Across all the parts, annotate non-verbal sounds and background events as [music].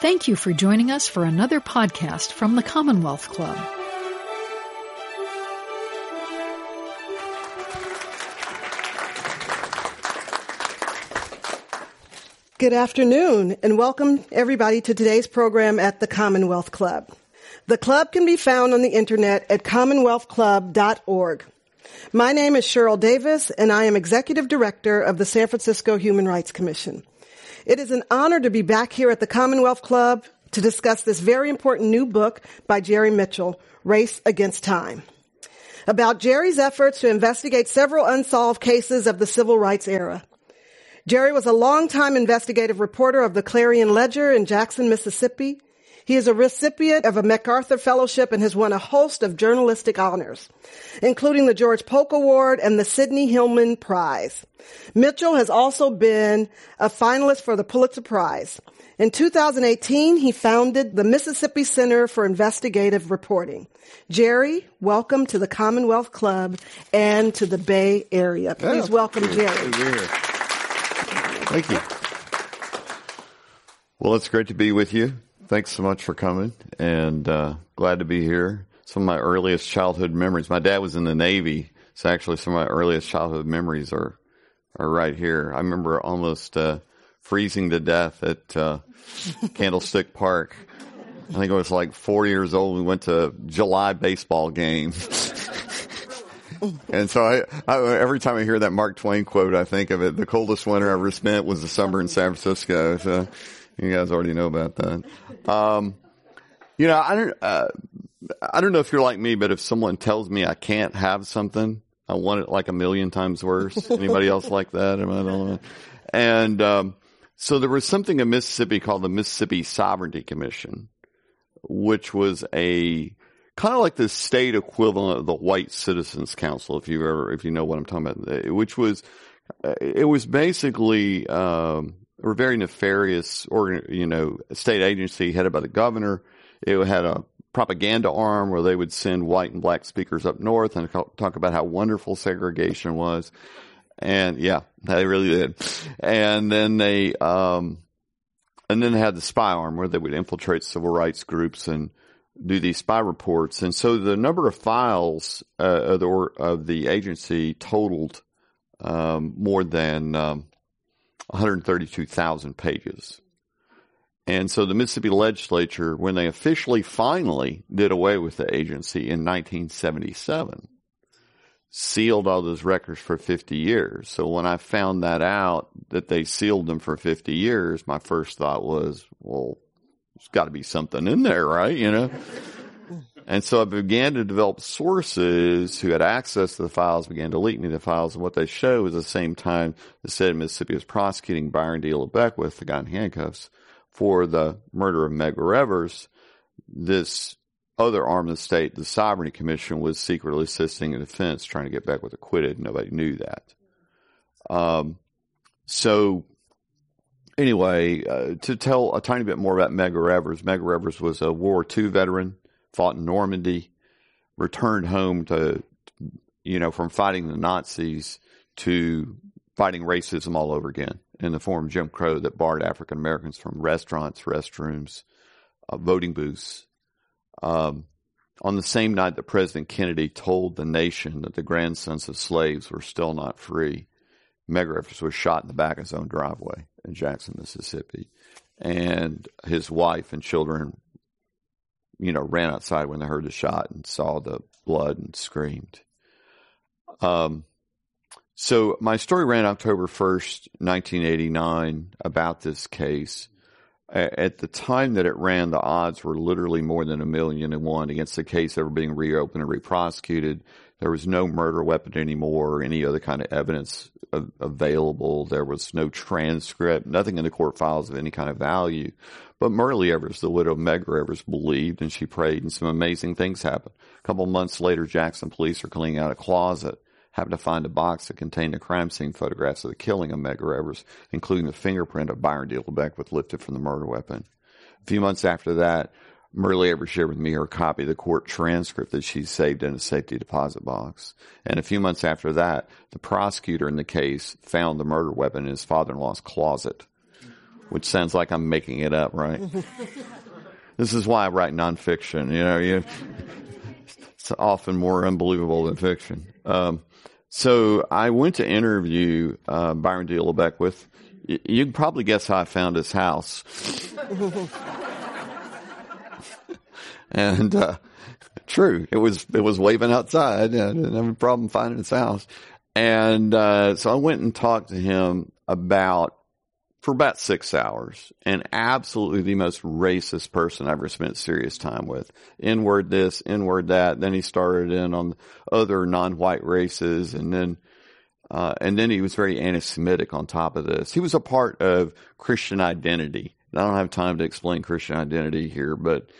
Thank you for joining us for another podcast from the Commonwealth Club. Good afternoon and welcome everybody to today's program at the Commonwealth Club. The club can be found on the internet at commonwealthclub.org. My name is Cheryl Davis and I am Executive Director of the San Francisco Human Rights Commission. It is an honor to be back here at the Commonwealth Club to discuss this very important new book by Jerry Mitchell, Race Against Time, about Jerry's efforts to investigate several unsolved cases of the civil rights era. Jerry was a longtime investigative reporter of the Clarion Ledger in Jackson, Mississippi. He is a recipient of a MacArthur Fellowship and has won a host of journalistic honors, including the George Polk Award and the Sidney Hillman Prize. Mitchell has also been a finalist for the Pulitzer Prize. In 2018, he founded the Mississippi Center for Investigative Reporting. Jerry, welcome to the Commonwealth Club and to the Bay Area. Please welcome Jerry. Thank you. Well, it's great to be with you thanks so much for coming and uh, glad to be here. Some of my earliest childhood memories. My dad was in the Navy, so actually some of my earliest childhood memories are are right here. I remember almost uh, freezing to death at uh, Candlestick Park. I think I was like four years old. We went to July baseball game. and so I, I, every time I hear that Mark Twain quote, I think of it. The coldest winter I ever spent was the summer in San Francisco. So you guys already know about that. Um, you know, I don't, uh, I don't know if you're like me, but if someone tells me I can't have something, I want it like a million times worse. [laughs] Anybody else like that? I don't know. And, um, so there was something in Mississippi called the Mississippi Sovereignty Commission, which was a kind of like the state equivalent of the White Citizens Council, if you ever, if you know what I'm talking about, which was, it was basically, um, a very nefarious, organ, you know, state agency headed by the governor. It had a propaganda arm where they would send white and black speakers up north and talk about how wonderful segregation was. And yeah, they really did. And then they, um, and then they had the spy arm where they would infiltrate civil rights groups and do these spy reports. And so the number of files uh, of, the, of the agency totaled um, more than um, 132,000 pages. And so the Mississippi legislature, when they officially finally did away with the agency in 1977, sealed all those records for 50 years. So when I found that out that they sealed them for 50 years, my first thought was, well, there's got to be something in there, right? You know? And so I began to develop sources who had access to the files, began to leak me the files. And what they show is the same time the state of Mississippi was prosecuting Byron De La Beckwith, the guy in handcuffs, for the murder of Medgar Evers. This other arm of the state, the Sovereignty Commission, was secretly assisting the defense trying to get Beckwith acquitted. Nobody knew that. Um, so anyway, uh, to tell a tiny bit more about Medgar Evers, Medgar Evers was a World War II veteran fought in Normandy, returned home to, you know, from fighting the Nazis to fighting racism all over again in the form of Jim Crow that barred African Americans from restaurants, restrooms, uh, voting booths. Um, on the same night that President Kennedy told the nation that the grandsons of slaves were still not free, Evers was shot in the back of his own driveway in Jackson, Mississippi. And his wife and children you know, ran outside when they heard the shot and saw the blood and screamed. Um, so my story ran October 1st, 1989 about this case. At the time that it ran, the odds were literally more than a million and one against the case ever being reopened and reprosecuted. There was no murder weapon anymore or any other kind of evidence available. There was no transcript, nothing in the court files of any kind of value. But Myrlie Evers, the widow of Medgar Evers, believed and she prayed and some amazing things happened. A couple months later, Jackson police are cleaning out a closet, happened to find a box that contained the crime scene photographs of the killing of Medgar Evers, including the fingerprint of Byron De La Beckwith lifted from the murder weapon. A few months after that, Myrlie Evers shared with me her copy of the court transcript that she saved in a safety deposit box. And a few months after that, the prosecutor in the case found the murder weapon in his father-in-law's closet. which sounds like I'm making it up, right? [laughs] this is why I write nonfiction. You know, you, it's often more unbelievable than fiction. Um, so I went to interview uh, Byron De La Beckwith. Y- you can probably guess how I found his house. [laughs] and uh, true, it was it was waving outside. I didn't have a problem finding his house. And uh, so I went and talked to him about for about six hours and absolutely the most racist person I ever spent serious time with. N-word this, N-word that. Then he started in on other non-white races and then, uh, and then he was very anti-Semitic on top of this. He was a part of Christian identity. I don't have time to explain Christian identity here, but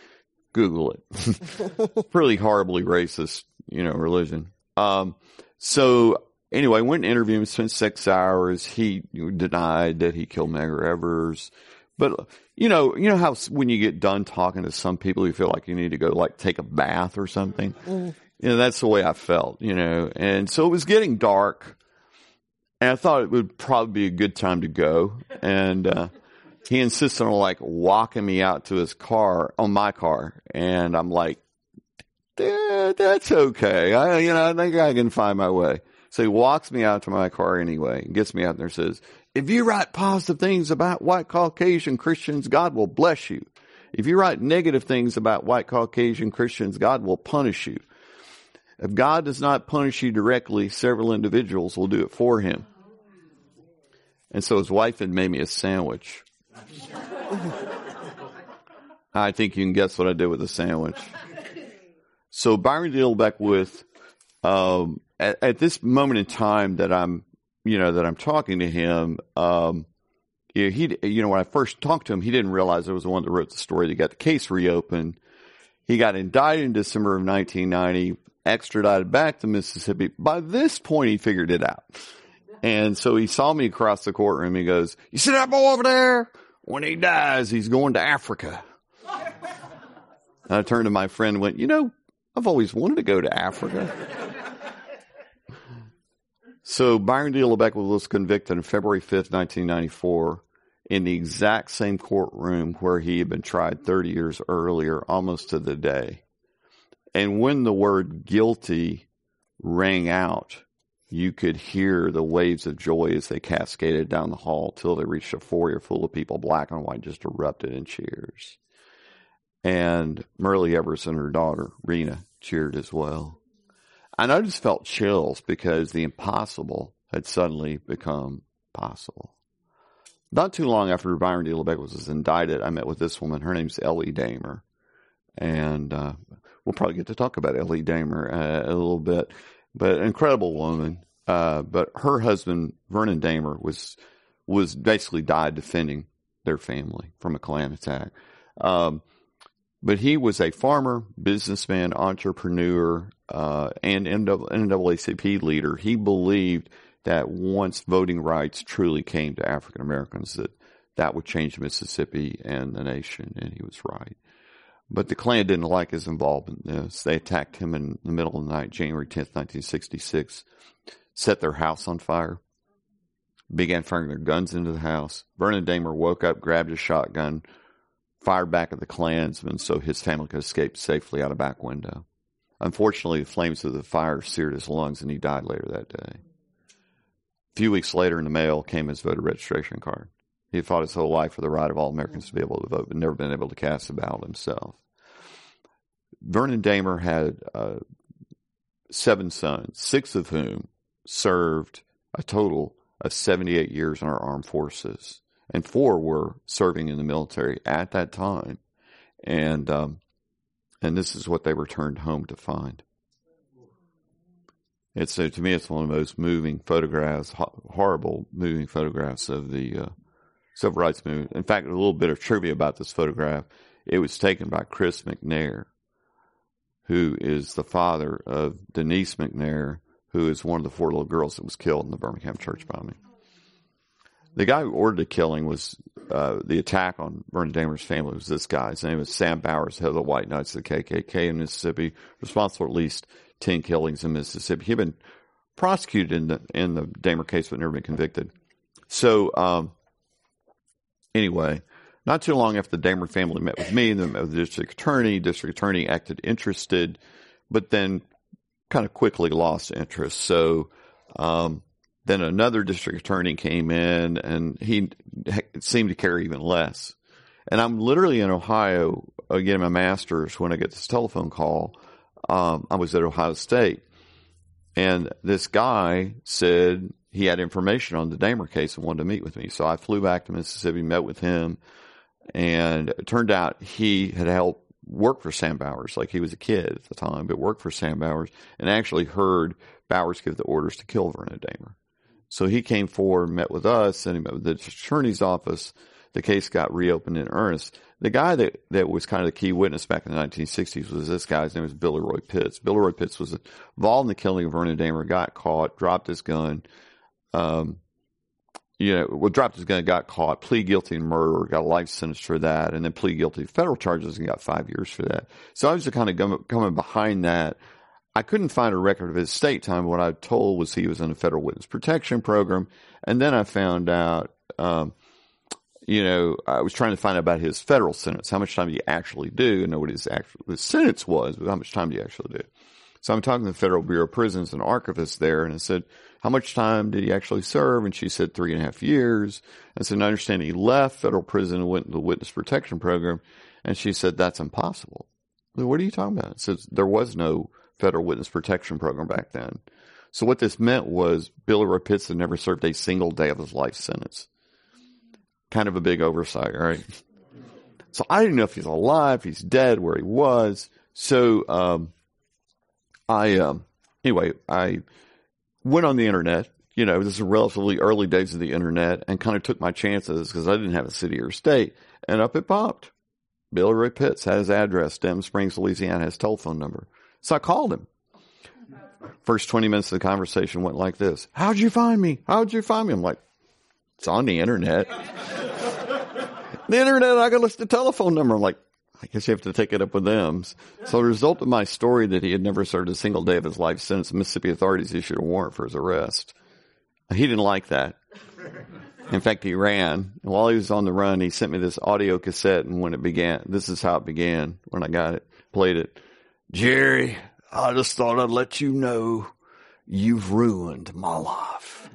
Google it. [laughs] really horribly racist, you know, religion. Um, so anyway, went and interviewed him, spent six hours. He denied that he killed Medgar Evers. But, you know, you know how when you get done talking to some people, you feel like you need to go like take a bath or something? Mm. You know, that's the way I felt, you know. And so it was getting dark. And I thought it would probably be a good time to go. And, uh, he insisted on like walking me out to his car on my car. And I'm like, that's okay. I, you know, I think I can find my way. So he walks me out to my car anyway gets me out there and says, if you write positive things about white Caucasian Christians, God will bless you. If you write negative things about white Caucasian Christians, God will punish you. If God does not punish you directly, several individuals will do it for him. And so his wife had made me a sandwich. I think you can guess what I did with the sandwich. So Byron De La Beckwith um, at, at, this moment in time that I'm, you know, that I'm talking to him, um, he, you know, when I first talked to him, he didn't realize I was the one that wrote the story that got the case reopened. He got indicted in December of 1990, extradited back to Mississippi. By this point, he figured it out. And so he saw me across the courtroom. He goes, you see that boy over there? When he dies, he's going to Africa. I turned to my friend and went, you know, I've always wanted to go to Africa. So Byron De La Beckwith was convicted on February 5th, 1994 in the exact same courtroom where he had been tried 30 years earlier, almost to the day. And when the word guilty rang out, you could hear the waves of joy as they cascaded down the hall till they reached a foyer full of people, black and white, just erupted in cheers. And Myrlie Evers and her daughter, Reena, cheered as well. And I just felt chills because the impossible had suddenly become possible. Not too long after Byron De La Beckwith was indicted, I met with this woman. Her name's Ellie Dahmer. And uh, we'll probably get to talk about Ellie Dahmer uh, a little bit. But an incredible woman. Uh, but her husband, Vernon Dahmer, was was basically died defending their family from a Klan attack. Um, but he was a farmer, businessman, entrepreneur, uh, and NAACP leader. He believed that once voting rights truly came to African Americans, that that would change Mississippi and the nation, and he was right. But the Klan didn't like his involvement. They attacked him in the middle of the night, January 10th, 1966, set their house on fire, began firing their guns into the house. Vernon Dahmer woke up, grabbed his shotgun, fired back at the Klansmen so his family could escape safely out a back window. Unfortunately, the flames of the fire seared his lungs and he died later that day. A few weeks later in the mail came his voter registration card. He had fought his whole life for the right of all Americans to be able to vote, but never been able to cast a ballot himself. Vernon Dahmer had uh, seven sons, six of whom served a total of 78 years in our armed forces and four were serving in the military at that time. And, um, and this is what they returned home to find. It's so to me, it's one of the most moving photographs, horrible moving photographs of the uh, civil rights movement. In fact, a little bit of trivia about this photograph: it was taken by Chris McNair, who is the father of Denise McNair, who is one of the four little girls that was killed in the Birmingham church bombing. The guy who ordered the killing was uh, the attack on Vernon Dahmer's family was this guy. His name was Sam Bowers, head of the White Knights of the KKK in Mississippi, responsible for at least ten killings in Mississippi. He'd been prosecuted in the in the Dahmer case, but never been convicted. So, um, anyway, not too long after the Dahmer family met with me, then met with the district attorney. District attorney acted interested, but then kind of quickly lost interest. So um, then another district attorney came in, and he seemed to care even less. And I'm literally in Ohio uh, getting my master's when I get this telephone call. Um, I was at Ohio State, and this guy said he had information on the Dahmer case and wanted to meet with me. So I flew back to Mississippi, met with him and it turned out he had helped work for Sam Bowers, like he was a kid at the time, but worked for Sam Bowers and actually heard Bowers give the orders to kill Vernon Dahmer. So he came forward, met with us, and he met with the attorney's office. The case got reopened in earnest. The guy that, that was kind of the key witness back in the 1960s was this guy's name was Billy Roy Pitts. Billy Roy Pitts was involved in the killing of Vernon Dahmer, got caught, dropped his gun, um, you know, well, dropped his gun, got caught, plead guilty in murder, got a life sentence for that, and then plead guilty to federal charges and got five years for that. So I was kind of coming behind that. I couldn't find a record of his state time. What I told was he was in a federal witness protection program, and then I found out, um, you know, I was trying to find out about his federal sentence. How much time did he actually do? And know what his actual his sentence was, but how much time did he actually do? So I'm talking to the Federal Bureau of Prisons and archivist there, and I said, how much time did he actually serve? And she said three and a half years. I said, I understand he left federal prison and went into the witness protection program. And she said, that's impossible. Said, what are you talking about? Said, there was no federal witness protection program back then. So what this meant was Billy Roy Pitts had never served a single day of his life sentence. Kind of a big oversight, right? So I didn't know if he's alive, he's dead, where he was. So, um, I, um, anyway, I went on the internet. You know, this is relatively early days of the internet and kind of took my chances because I didn't have a city or state. And up it popped. Billy Roy Pitts had his address, Denham Springs, Louisiana, his telephone number. So I called him. First 20 minutes of the conversation went like this. How'd you find me? How'd you find me? I'm like, it's on the internet. [laughs] the internet, I got list the telephone number. I'm like, I guess you have to take it up with them. So the result of my story that he had never served a single day of his life since Mississippi authorities issued a warrant for his arrest. He didn't like that. In fact, he ran. And while he was on the run, he sent me this audio cassette. And when it began, this is how it began when I got it, played it. Jerry, I just thought I'd let you know you've ruined my life.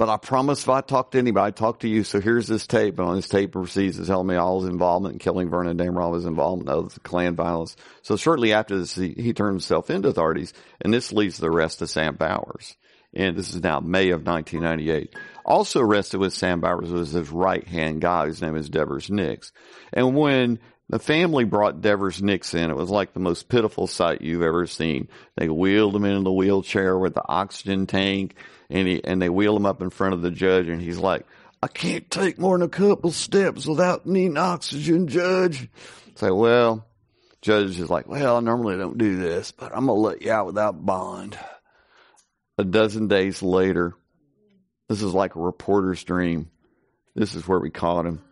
But I promise if I talk to anybody, I talk to you. So here's this tape. And on this tape proceeds to tell me all his involvement in killing Vernon Dahmer, all his involvement of the Klan violence. So shortly after this, he, he turned himself into authorities. And this leads to the arrest of Sam Bowers. And this is now May of 1998. Also arrested with Sam Bowers was his right hand guy, whose name is Deavours Nix. And when the family brought Deavours Nix in. It was like the most pitiful sight you've ever seen. They wheeled him into the wheelchair with the oxygen tank and he, and they wheel him up in front of the judge and he's like, I can't take more than a couple steps without needing oxygen, judge. Say, well, judge is like, well, I normally don't do this, but I'm to let you out without bond. A dozen days later, this is like a reporter's dream. This is where we caught him.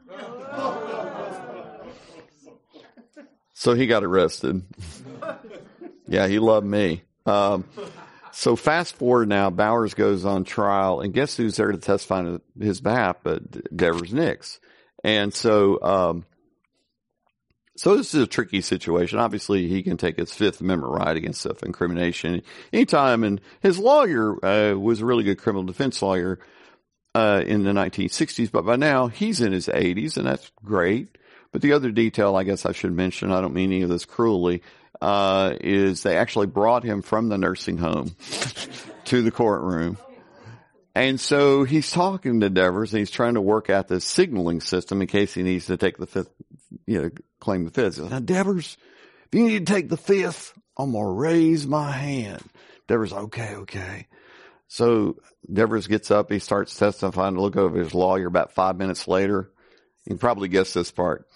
So he got arrested. [laughs] yeah, he loved me. Um, so fast forward now, Bowers goes on trial, and guess who's there to testify on his behalf? But Deavours Nix. And so, um, so this is a tricky situation. Obviously, he can take his Fifth Amendment right against self-incrimination anytime. And his lawyer uh, was a really good criminal defense lawyer uh, in the 1960s, but by now he's in his 80s, and that's great. But the other detail I guess I should mention, I don't mean any of this cruelly, uh, is they actually brought him from the nursing home to the courtroom. And so he's talking to Deavours and he's trying to work out this signaling system in case he needs to take the fifth, you know, claim the fifth. Now, Deavours, if you need to take the fifth, I'm going to raise my hand. Deavours, okay, okay. So Deavours gets up, he starts testifying to look over his lawyer about five minutes later. You can probably guess this part.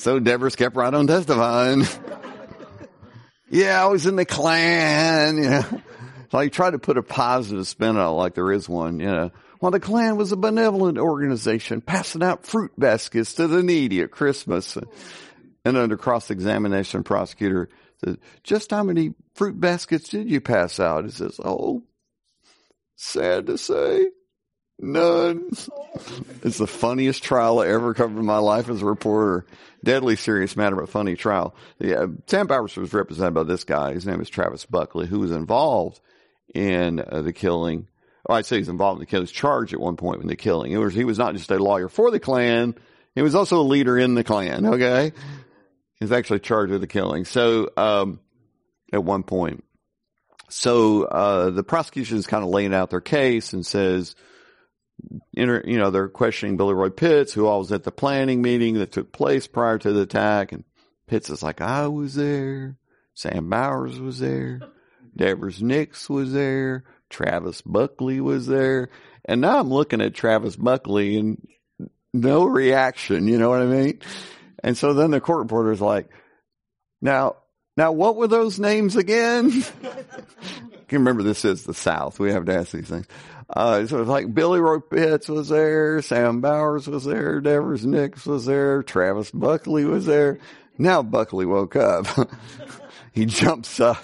So Deavours kept right on testifying. yeah, I was in the Klan, you know. He tried to put a positive spin on it like there is one, you know. Well, the Klan was a benevolent organization passing out fruit baskets to the needy at Christmas. And under cross-examination, prosecutor said, just how many fruit baskets did you pass out? He says, oh, sad to say, None. It's the funniest trial I ever covered in my life as a reporter. Deadly serious matter, but funny trial. Yeah, Sam Bowers was represented by this guy. His name is Travis Buckley, who was involved in uh, the killing. Or I say he's involved in the killing. He was charged at one point in the killing. It was, he was not just a lawyer for the Klan. He was also a leader in the Klan. Okay. He was actually charged with the killing. So, um, at one point. So, uh, the prosecution is kind of laying out their case and says, inter, you know, they're questioning Billy Roy Pitts, who all was at the planning meeting that took place prior to the attack. And Pitts is like, I was there. Sam Bowers was there. Deavours Nix was there. Travis Buckley was there. And now I'm looking at Travis Buckley and no reaction. You know what I mean? And so then the court reporter's like, now, now what were those names again? [laughs] can remember this is the South. We have to ask these things. Uh, so it's like Billy Roy Pitts was there, Sam Bowers was there, Deavours Nix was there, Travis Buckley was there. Now Buckley woke up. [laughs] he jumps up.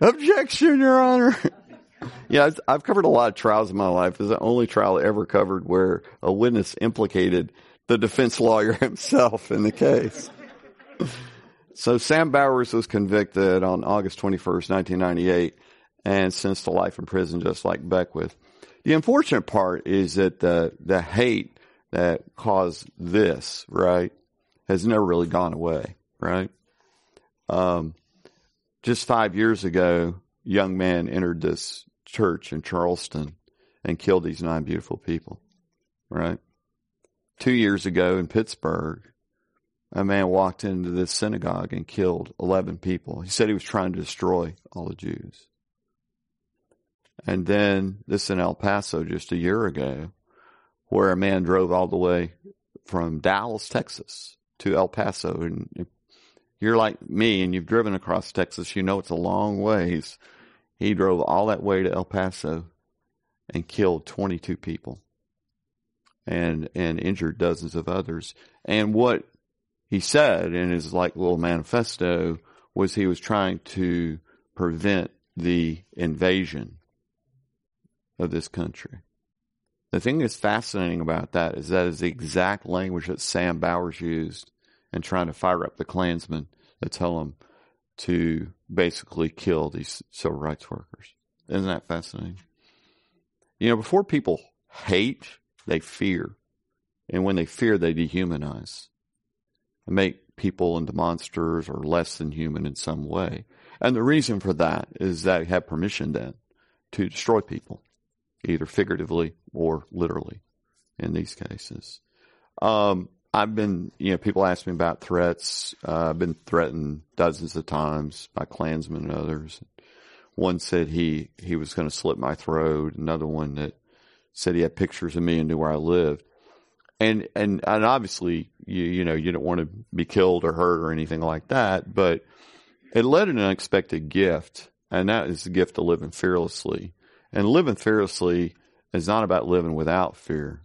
Objection, Your Honor. [laughs] yeah, I've covered a lot of trials in my life. It's the only trial I ever covered where a witness implicated the defense lawyer [laughs] himself in the case. So Sam Bowers was convicted on August 21st, 1998 and sentenced to life in prison just like Beckwith. The unfortunate part is that the, the hate that caused this, right, has never really gone away, right? Um, just five years ago, young man entered this church in Charleston and killed these nine beautiful people, right? Two years ago in Pittsburgh, a man walked into this synagogue and killed 11 people. He said he was trying to destroy all the Jews. And then this in El Paso just a year ago, where a man drove all the way from Dallas, Texas to El Paso. And you're like me and you've driven across Texas, you know it's a long ways. He drove all that way to El Paso and killed 22 people and, and injured dozens of others. And what he said in his like little manifesto was he was trying to prevent the invasion of this country. The thing that's fascinating about that is that is the exact language that Sam Bowers used in trying to fire up the Klansmen to tell them to basically kill these civil rights workers. Isn't that fascinating? You know, before people hate, they fear. And when they fear, they dehumanize and make people into monsters or less than human in some way. And the reason for that is that they have permission then to destroy people either figuratively or literally in these cases. Um, I've been, you know, people ask me about threats. Uh, I've been threatened dozens of times by Klansmen and others. One said he, he was going to slit my throat. Another one that said he had pictures of me and knew where I lived. And, and, and obviously, you, you know, you don't want to be killed or hurt or anything like that, but it led an unexpected gift. And that is the gift of living fearlessly. And living fearlessly is not about living without fear.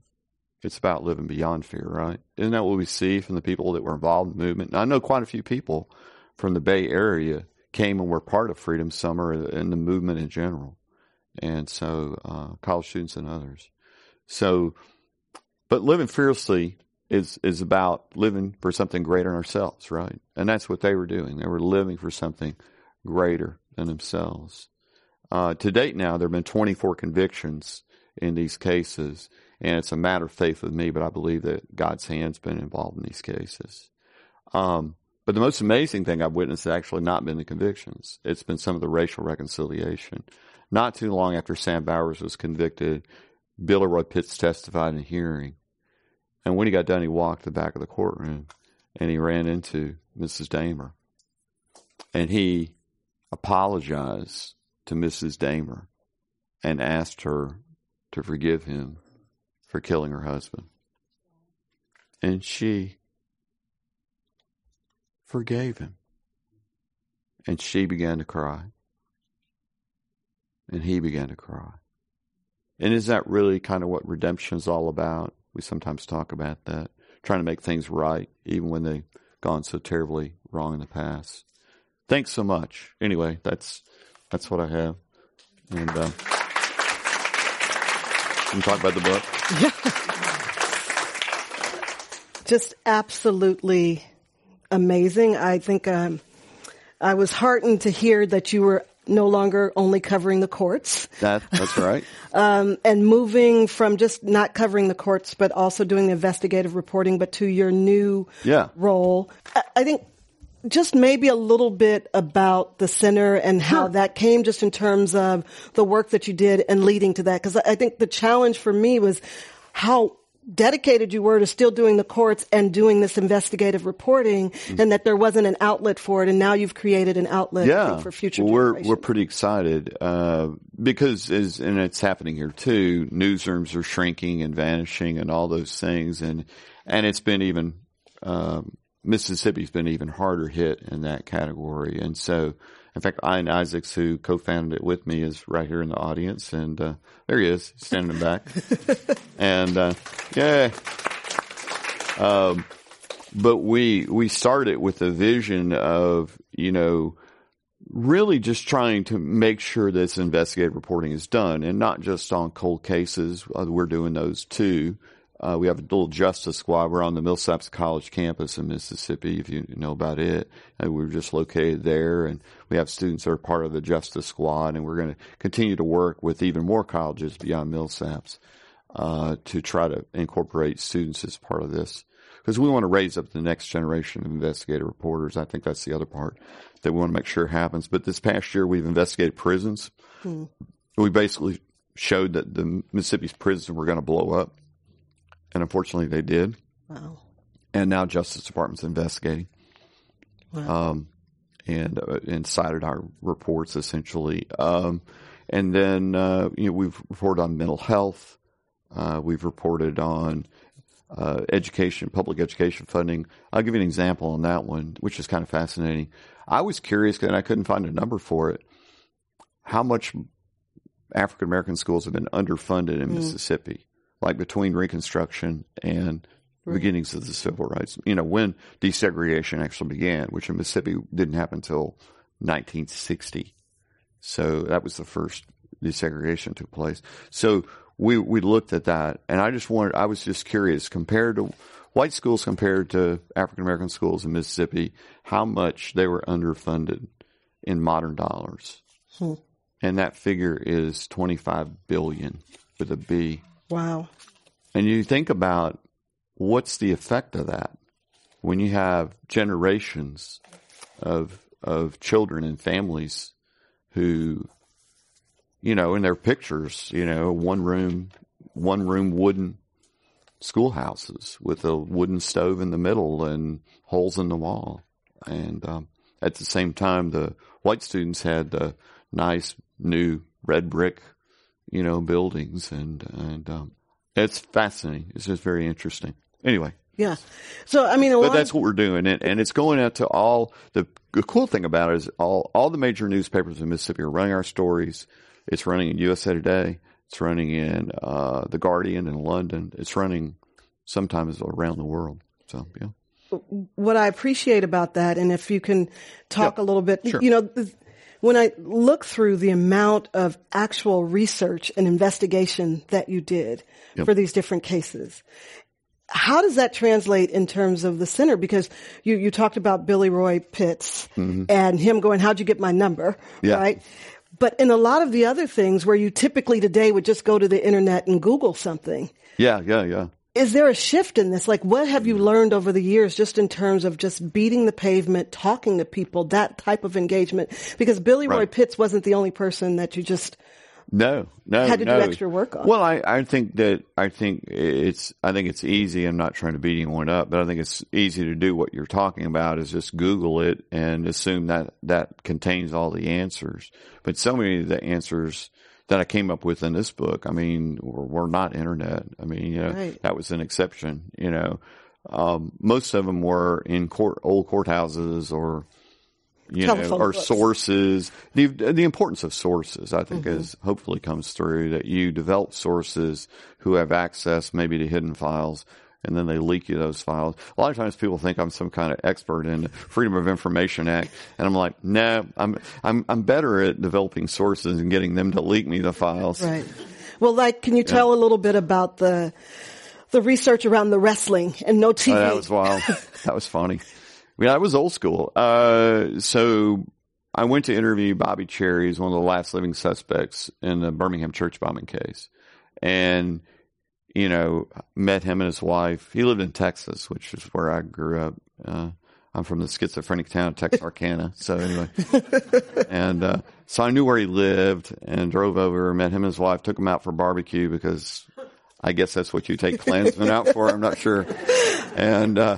It's about living beyond fear, right? Isn't that what we see from the people that were involved in the movement? And I know quite a few people from the Bay Area came and were part of Freedom Summer and the movement in general. And so, uh, college students and others. So, but living fearlessly is, is about living for something greater than ourselves, right? And that's what they were doing. They were living for something greater than themselves. Uh, to date now, there have been 24 convictions in these cases, and it's a matter of faith with me, but I believe that God's hand's been involved in these cases. Um, but the most amazing thing I've witnessed has actually not been the convictions. It's been some of the racial reconciliation. Not too long after Sam Bowers was convicted, Billy Roy Pitts testified in a hearing. And when he got done, he walked the back of the courtroom and he ran into Mrs. Dahmer. And he apologized to Mrs. Dahmer and asked her to forgive him for killing her husband. And she forgave him. And she began to cry. And he began to cry. And is that really kind of what redemption is all about? We sometimes talk about that, trying to make things right, even when they've gone so terribly wrong in the past. Thanks so much. Anyway, that's that's what I have. And uh, and talk about the book. Yeah. [laughs] Just absolutely amazing. I think um, I was heartened to hear that you were no longer only covering the courts. That, that's right. [laughs] um, and moving from just not covering the courts, but also doing the investigative reporting, but to your new yeah. role. I, I think just maybe a little bit about the center and how sure. that came just in terms of the work that you did and leading to that. Cause I think the challenge for me was how dedicated you were to still doing the courts and doing this investigative reporting mm-hmm. and that there wasn't an outlet for it and now you've created an outlet yeah. for future well, we're we're pretty excited uh, because as, and it's happening here too newsrooms are shrinking and vanishing and all those things and and it's been even um, Mississippi's been even harder hit in that category and so in fact, Ian Isaacs, who co-founded it with me, is right here in the audience, and uh, there he is, standing in back. [laughs] and uh, yeah, um, but we we started with a vision of you know really just trying to make sure this investigative reporting is done, and not just on cold cases. Uh, we're doing those too. Uh, we have a little justice squad. We're on the Millsaps College campus in Mississippi, if you know about it. And we're just located there, and we have students that are part of the justice squad, and we're going to continue to work with even more colleges beyond Millsaps uh, to try to incorporate students as part of this. Because we want to raise up the next generation of investigative reporters. I think that's the other part that we want to make sure happens. But this past year, we've investigated prisons. Hmm. We basically showed that the Mississippi's prisons were going to blow up and unfortunately they did. Wow. And now Justice Department's investigating. Wow. Um, and uh, and cited our reports essentially. Um, and then uh, you know we've reported on mental health. Uh, we've reported on uh, education, public education funding. I'll give you an example on that one, which is kind of fascinating. I was curious, and I couldn't find a number for it. How much African American schools have been underfunded in mm. Mississippi? Like between Reconstruction and right. beginnings of the civil rights. You know, when desegregation actually began, which in Mississippi didn't happen until 1960. So that was the first desegregation took place. So we we looked at that, and I just wanted I was just curious compared to white schools compared to African American schools in Mississippi, how much they were underfunded in modern dollars. Hmm. And that figure is 25 billion with a B. Wow. And you think about what's the effect of that when you have generations of of children and families who you know in their pictures you know one room one room wooden schoolhouses with a wooden stove in the middle and holes in the wall and um, at the same time the white students had the nice new red brick you know, buildings and, and, um, it's fascinating. It's just very interesting. Anyway. Yeah. So, I mean, but that's what we're doing. And, and it's going out to all the, the cool thing about it is all, all the major newspapers in Mississippi are running our stories. It's running in USA Today. It's running in, uh, The Guardian in London. It's running sometimes around the world. So, yeah. What I appreciate about that, and if you can talk a little bit, sure. you know, when I look through the amount of actual research and investigation that you did yep. for these different cases, how does that translate in terms of the center? Because you, you talked about Billy Roy Pitts mm-hmm. and him going, how'd you get my number? Yeah. Right. But in a lot of the other things where you typically today would just go to the internet and Google something. Yeah, yeah, yeah is there a shift in this? Like, what have you learned over the years just in terms of just beating the pavement, talking to people, that type of engagement? Because Billy right. Roy Pitts wasn't the only person that you just no, no, had to no. do extra work on. Well, I, I think that I think it's I think it's easy. I'm not trying to beat anyone up, but I think it's easy to do what you're talking about is just Google it and assume that that contains all the answers. But so many of the answers that I came up with in this book. I mean, we're, we're not internet. I mean, you know, right. that was an exception. You know, um, most of them were in court, old courthouses or you Telephone know, or books. sources. The the importance of sources, I think, mm-hmm. is hopefully comes through that you develop sources who have access maybe to hidden files and then they leak you those files. A lot of times people think I'm some kind of expert in the Freedom of Information Act, and I'm like, no, I'm I'm I'm better at developing sources and getting them to leak me the files. Right. Well, like, can you tell a little bit about the the research around the wrestling and no TV? Oh, that was wild. [laughs] that was funny. Yeah, that was old school. Uh, so I went to interview Bobby Cherry, he's one of the last living suspects in the Birmingham church bombing case. And, you know, met him and his wife. He lived in Texas, which is where I grew up. Uh, I'm from the schizophrenic town of Texarkana. So anyway, [laughs] and, uh, so I knew where he lived and drove over, met him and his wife, took him out for barbecue because I guess that's what you take Klansmen out for. I'm not sure. And, uh,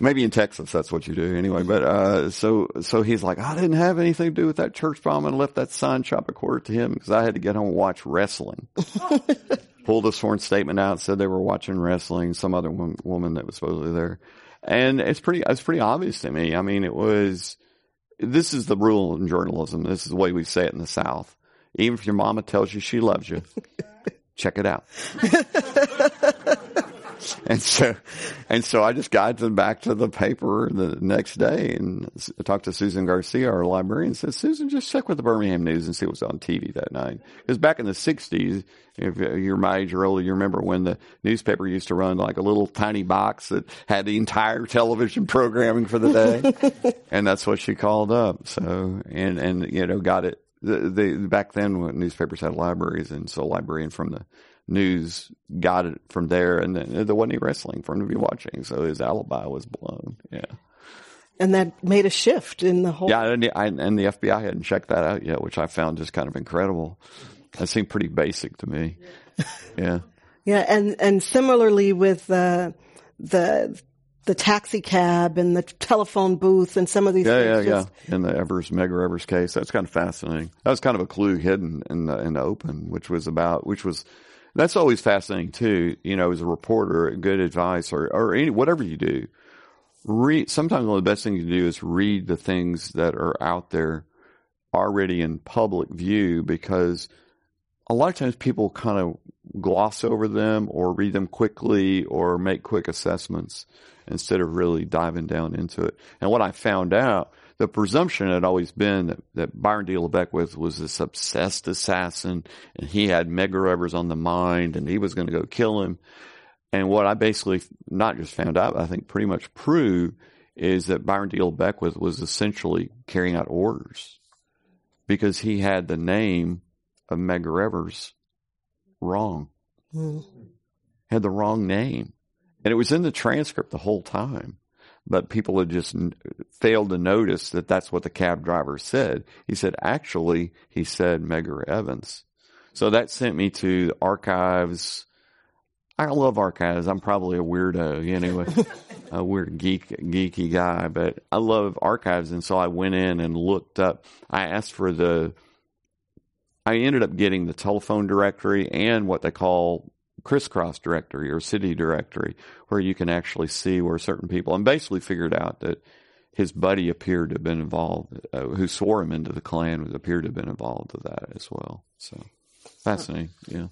maybe in Texas that's what you do anyway. But, uh, so, so he's like, I didn't have anything to do with that church bomb and left that sign shop a quarter to him because I had to get home and watch wrestling. [laughs] Pulled a sworn statement out, said they were watching wrestling, some other woman that was supposedly there. And it's pretty, it's pretty obvious to me. I mean, it was, this is the rule in journalism. This is the way we say it in the South. Even if your mama tells you she loves you, [laughs] check it out. [laughs] and so, and so I just guided them back to the paper the next day and talked to Susan Garcia, our librarian, and said, Susan, just check with the Birmingham News and see what's on TV that night. Because back in the 60s, if uh, you're my age or older, you remember when the newspaper used to run like a little tiny box that had the entire television programming for the day. [laughs] and that's what she called up. So, and, and, you know, got it. The, the, back then when newspapers had libraries and so a librarian from the news got it from there, and then there wasn't any wrestling for him to be watching, so his alibi was blown. Yeah. And that made a shift in the whole. Yeah, and the, I, and the FBI hadn't checked that out yet, which I found just kind of incredible. That seemed pretty basic to me. Yeah. [laughs] yeah, and and similarly with uh, the the taxi cab and the telephone booth and some of these. Yeah, yeah, just... yeah. In the Evers Medgar Evers case, that's kind of fascinating. That was kind of a clue hidden in the in the open, which was about which was that's always fascinating too. You know, as a reporter, good advice or, or any, whatever you do, read, sometimes one of the best things you do is read the things that are out there already in public view because a lot of times people kind of gloss over them or read them quickly or make quick assessments instead of really diving down into it. And what I found out the presumption had always been that, that Byron De La Beckwith was this obsessed assassin and he had Evers on the mind and he was going to go kill him. And what I basically not just found out, I think pretty much proved is that Byron De La Beckwith was essentially carrying out orders because he had the name of Medgar Evers wrong. Mm. Had the wrong name. And it was in the transcript the whole time but people had just failed to notice that that's what the cab driver said. He said, actually, he said Medgar Evans. So that sent me to archives. I love archives. I'm probably a weirdo, you anyway, a weird geek, geeky guy, but I love archives. And so I went in and looked up. I asked for the, I ended up getting the telephone directory and what they call crisscross directory or city directory where you can actually see where certain people and basically figured out that his buddy appeared to have been involved, uh, who swore him into the Klan, appeared to have been involved with that as well. So fascinating, yeah.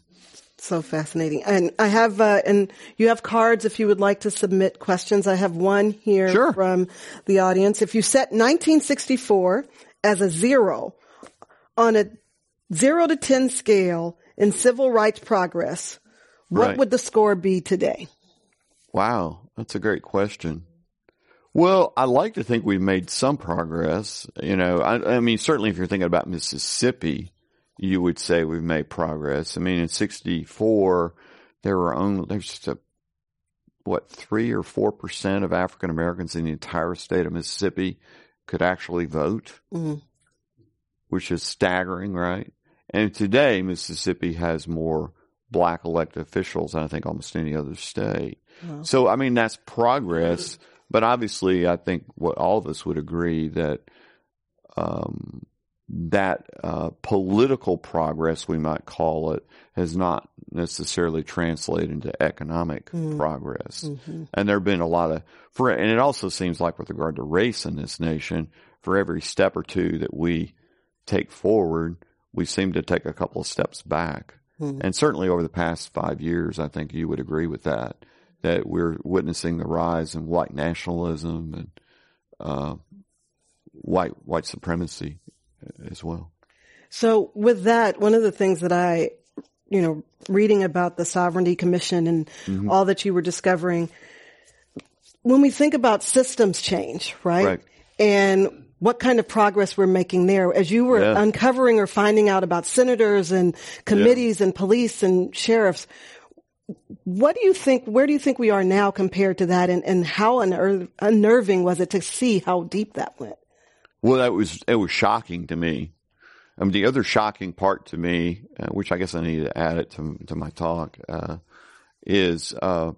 So fascinating. And I have, uh, and you have cards if you would like to submit questions. I have one here sure. from the audience. If you set 1964 as a zero on a zero to 10 scale in civil rights progress, what right. would the score be today? Wow, that's a great question. Well, I like to think we've made some progress. You know, I, I, mean, certainly if you're thinking about Mississippi, you would say we've made progress. I mean, in '64, there were only there's just a what three or four percent of African Americans in the entire state of Mississippi could actually vote, mm-hmm. which is staggering, right? And today, Mississippi has more black elected officials than I think almost any other state. Wow. So, I mean, that's progress, but obviously I think what all of us would agree that, um, that uh, political progress, we might call it, has not necessarily translated into economic mm-hmm. progress. Mm-hmm. And there have been a lot of, for, and it also seems like with regard to race in this nation, for every step or two that we take forward, we seem to take a couple of steps back. Mm-hmm. And certainly over the past five years, I think you would agree with that, that we're witnessing the rise in white nationalism and uh, white white supremacy as well. So with that, one of the things that I you know, reading about the Sovereignty Commission and Mm-hmm. all that you were discovering. When we think about systems change, right? Right. And what kind of progress we're making there as you were Yeah. uncovering or finding out about senators and committees and police and sheriffs. What do you think, where do you think we are now compared to that and, and how unner- unnerving was it to see how deep that went? Well, that was it was shocking to me. I mean, the other shocking part to me, uh, which I guess I need to add it to to my talk, uh, is uh,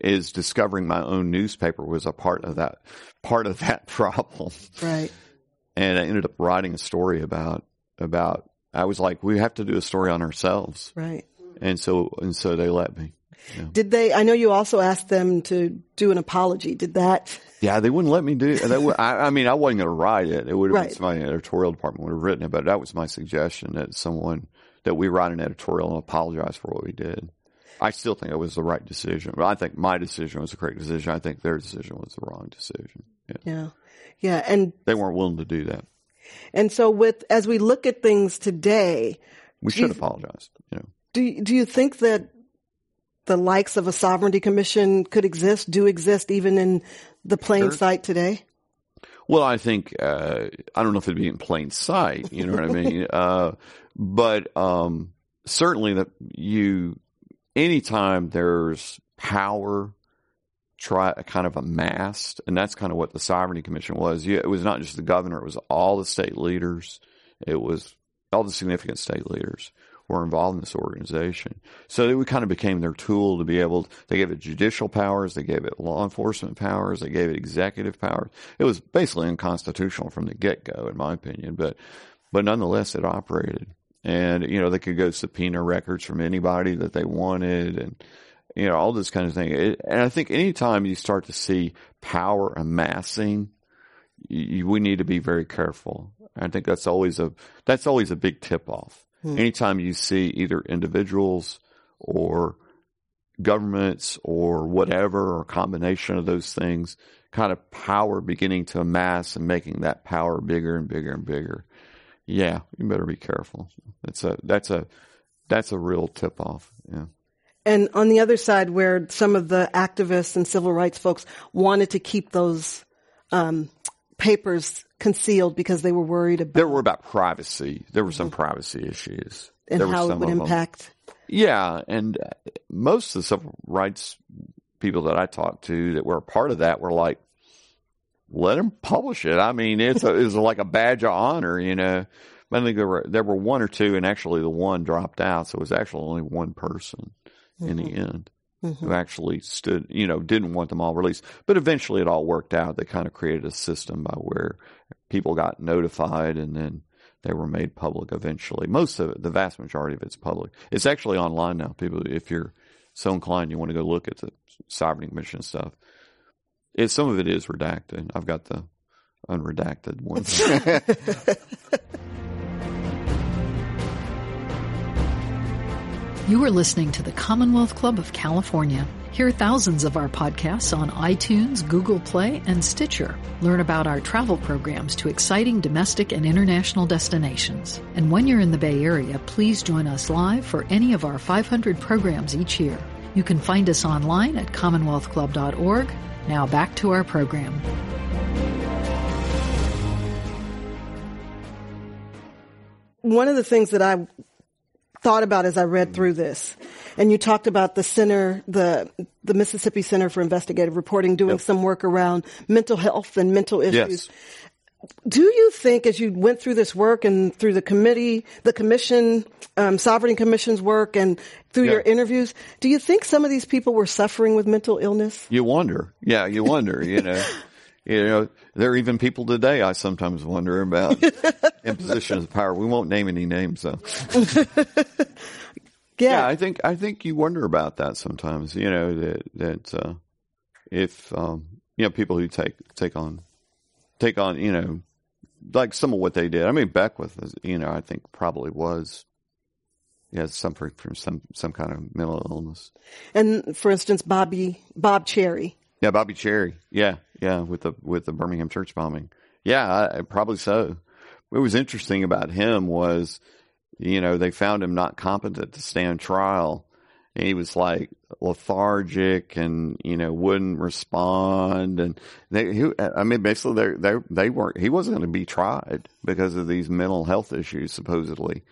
is discovering my own newspaper was a part of that part of that [laughs] problem, Right. and I ended up writing a story about about. I was like, we have to do a story on ourselves, Right. and so and so they let me. Did they, I know you also asked them to do an apology. Did that? Yeah, they wouldn't let me do. They would, I, I mean, I wasn't going to write it. It would have Right. been somebody in the editorial department would have written it, but that was my suggestion that someone that we write an editorial and apologize for what we did. I still think it was the right decision, but I think my decision was the correct decision. I think their decision was the wrong decision. Yeah. Yeah. Yeah. And, They weren't willing to do that. and so with, as we look at things today, We should apologize. You know, do, you- do you think that the likes of a sovereignty commission could exist, do exist even in the plain Sure. sight today? Well, I think uh, I don't know if it'd be in plain sight. You know what I mean? [laughs] Uh, but um, certainly that you, anytime there's power, try kind of amassed, and that's kind of what the sovereignty commission was. It was not just the governor; it was all the state leaders. It was all the significant state leaders were involved in this organization. So it kind of became their tool to be able, they gave it judicial powers, they gave it law enforcement powers, they gave it executive powers. It was basically unconstitutional from the get go, in my opinion, but, but nonetheless it operated. And, you know, they could go subpoena records from anybody that they wanted and, you know, all this kind of thing. It, and I think anytime you start to see power amassing, you, we need to be very careful. I think that's always a that's always a big tip off. Hmm. Anytime you see either individuals or governments or whatever or a combination of those things, kind of power beginning to amass and making that power bigger and bigger and bigger. Yeah, you better be careful. That's a that's a that's a real tip off. Yeah. And on the other side, where some of the activists and civil rights folks wanted to keep those um, papers concealed because they were worried about There were about privacy. There were some privacy issues. and there how it would them. impact. Yeah, and uh, most of the civil rights people that I talked to that were a part of that were like, "Let them publish it." I mean, it's a, it's like a badge of honor, you know. I think there were there were one or two, and actually the one dropped out, so it was actually only one person in the mm-hmm. end who mm-hmm. actually stood, you know, didn't want them all released. But eventually, it all worked out. They kind of created a system by where people got notified, and then they were made public eventually. Most of it, the vast majority of it's public. It's actually online now. People, if you're so inclined, you want to go look at the sovereignty commission stuff. It, some of it is redacted. I've got the unredacted one. [laughs] You are listening to the Commonwealth Club of California. Hear thousands of our podcasts on iTunes, Google Play, and Stitcher. Learn about our travel programs to exciting domestic and international destinations. And when you're in the Bay Area, please join us live for any of our 500 programs each year. You can find us online at commonwealthclub.org. Now back to our program. One of the things that I thought about as I read through this, and you talked about the center, the the Mississippi Center for Investigative Reporting, doing some work around mental health and mental issues. yes. Do you think, as you went through this work and through the committee, the commission, um, sovereignty commission's work, and through Yeah. your interviews, do you think some of these people were suffering with mental illness? You wonder. Yeah, you wonder, you know. [laughs] You know, there are even people today I sometimes wonder about [laughs] in positions of power. We won't name any names though. [laughs] Yeah, I think I think you wonder about that sometimes. You know that that uh, if um, you know people who take take on take on you know like some of what they did. I mean Beckwith, is, you know, I think probably was yeah suffering from some some kind of mental illness. And for instance, Bobby Bob Cherry. Yeah, Bobby Cherry. Yeah, yeah, with the with the Birmingham church bombing. Yeah, I, probably so. What was interesting about him was You know, they found him not competent to stand trial. And he was like lethargic and, you know, wouldn't respond. And they, he, I mean, basically they, they, they weren't, he wasn't going to be tried because of these mental health issues, supposedly.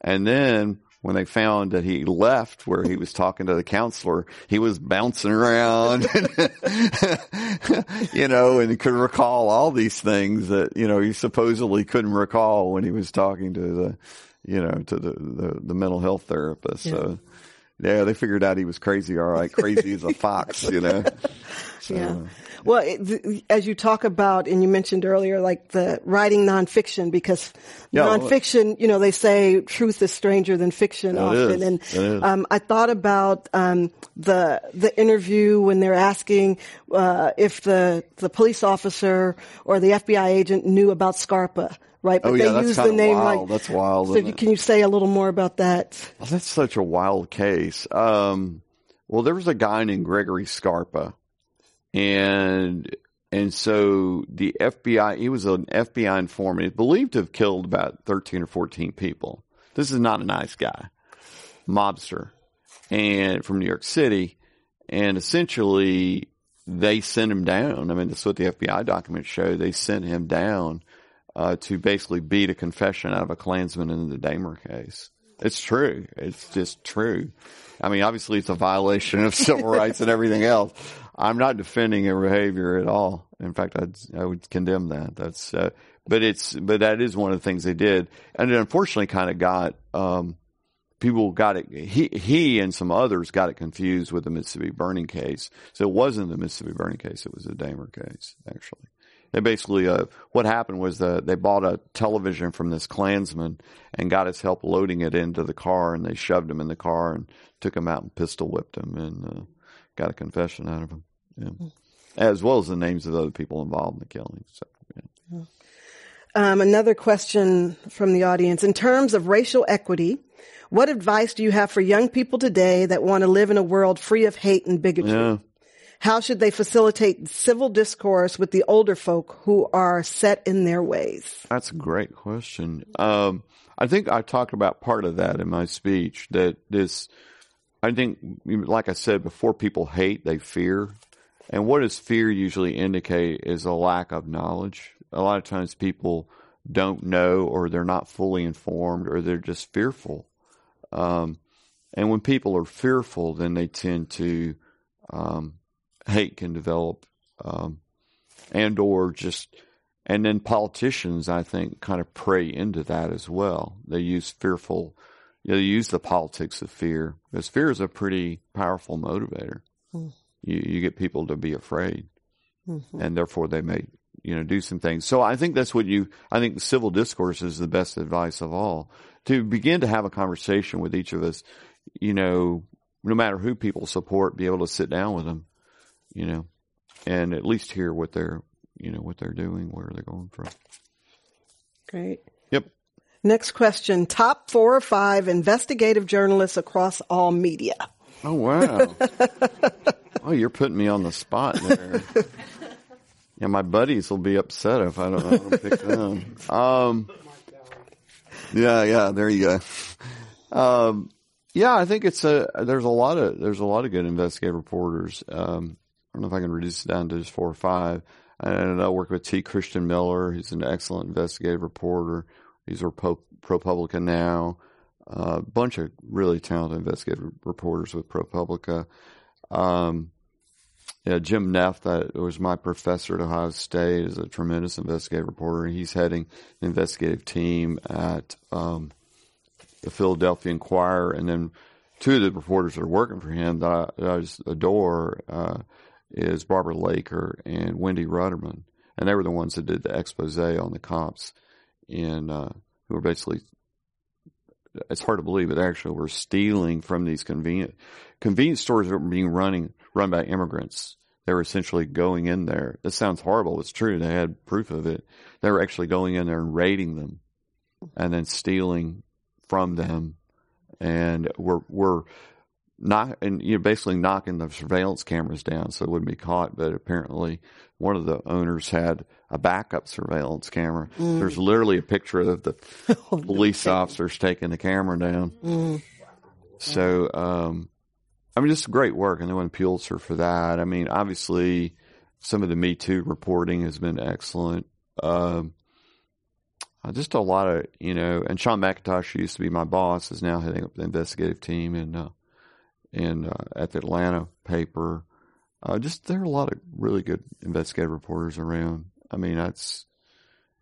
And then when they found that he left where he was talking to the counselor, he was bouncing around, [laughs] you know, and could recall all these things that, you know, he supposedly couldn't recall when he was talking to the, you know, to the, the, the mental health therapist. Yeah. So, yeah, they figured out he was crazy, all right. Crazy as a fox, you know. [laughs] So. Yeah. Well, it, as you talk about, and you mentioned earlier, like the writing nonfiction, because yeah, nonfiction, you know, they say truth is stranger than fiction often. And um, I thought about um, the the interview when they're asking uh, if the the police officer or the FBI agent knew about Scarpa right? But oh, yeah, they use the name wild. like that's wild. So can you say a little more about that? Well, that's such a wild case. Um, well, there was a guy named Gregory Scarpa, and and so the FBI, he was an FBI informant, He's believed to have killed about 13 or 14 people. This is not a nice guy, mobster, and from New York City. And essentially, they sent him down. I mean, that's what the FBI documents show. They sent him down uh, to basically beat a confession out of a Klansman in the Dahmer case. It's true. It's just true. I mean, obviously, it's a violation of civil [laughs] rights and everything else. I'm not defending her behavior at all. In fact, I'd, I would condemn that. That's, uh, but it's, but that is one of the things they did. And it unfortunately kind of got, um, people got it, he, he and some others got it confused with the Mississippi burning case. So it wasn't the Mississippi burning case. It was the Dahmer case, actually. They basically, uh, what happened was that they bought a television from this Klansman and got his help loading it into the car and they shoved him in the car and took him out and pistol whipped him and, uh, got a confession out of him. Yeah. As well as the names of the other people involved in the killing. So, yeah. um, another question from the audience. In terms of racial equity, what advice do you have for young people today that want to live in a world free of hate and bigotry? Yeah. How should they facilitate civil discourse with the older folk who are set in their ways? That's a great question. Um, I think I talked about part of that in my speech that this, I think, like I said before, people hate, they fear. And what does fear usually indicate is a lack of knowledge. A lot of times people don't know or they're not fully informed or they're just fearful. Um, and when people are fearful, then they tend to, um, hate can develop, um, and or just, and then politicians, I think, kind of prey into that as well. They use fearful, you know, they use the politics of fear because fear is a pretty powerful motivator. Mm you, you get people to be afraid mm-hmm. and therefore they may, you know, do some things. So I think that's what you, I think civil discourse is the best advice of all to begin to have a conversation with each of us, you know, no matter who people support, be able to sit down with them, you know, and at least hear what they're, you know, what they're doing, where they're going from. Great. Yep. Next question. Top four or five investigative journalists across all media. Oh, wow. [laughs] oh, you're putting me on the spot there. [laughs] yeah, my buddies will be upset if I don't, I don't pick them. Um, yeah, yeah, there you go. Um, yeah, I think it's a, there's a lot of, there's a lot of good investigative reporters. Um, don't know if I can reduce it down to just four or five. And I work with T. Christian Miller. He's an excellent investigative reporter. He's a ProPublica now a bunch of really talented investigative reporters with ProPublica. Um, yeah, Jim Neff, that was my professor at Ohio State, is a tremendous investigative reporter. He's heading the investigative team at um, the Philadelphia Inquirer, and then two of the reporters that are working for him that I, that I just adore uh, is Barbara Laker and Wendy Ruderman, and they were the ones that did the expose on the cops in uh, who were basically it's hard to believe, but actually we're stealing from these convenient convenience stores that were being running run by immigrants. They were essentially going in there. This sounds horrible. It's true. They had proof of it. They were actually going in there and raiding them, and then stealing from them. And we're we're knock and you know basically knocking the surveillance cameras down so it wouldn't be caught. But apparently, one of the owners had a backup surveillance camera. There's literally a picture of the [laughs] police officers taking the camera down. So, um, I mean, just great work, and they won Pulitzer for that. I mean, obviously, some of the Me Too reporting has been excellent. Um, uh, just a lot of you know, and Sean McIntosh who used to be my boss is now heading up the investigative team and uh, in uh, at the Atlanta paper. Uh, just there are a lot of really good investigative reporters around. I mean, that's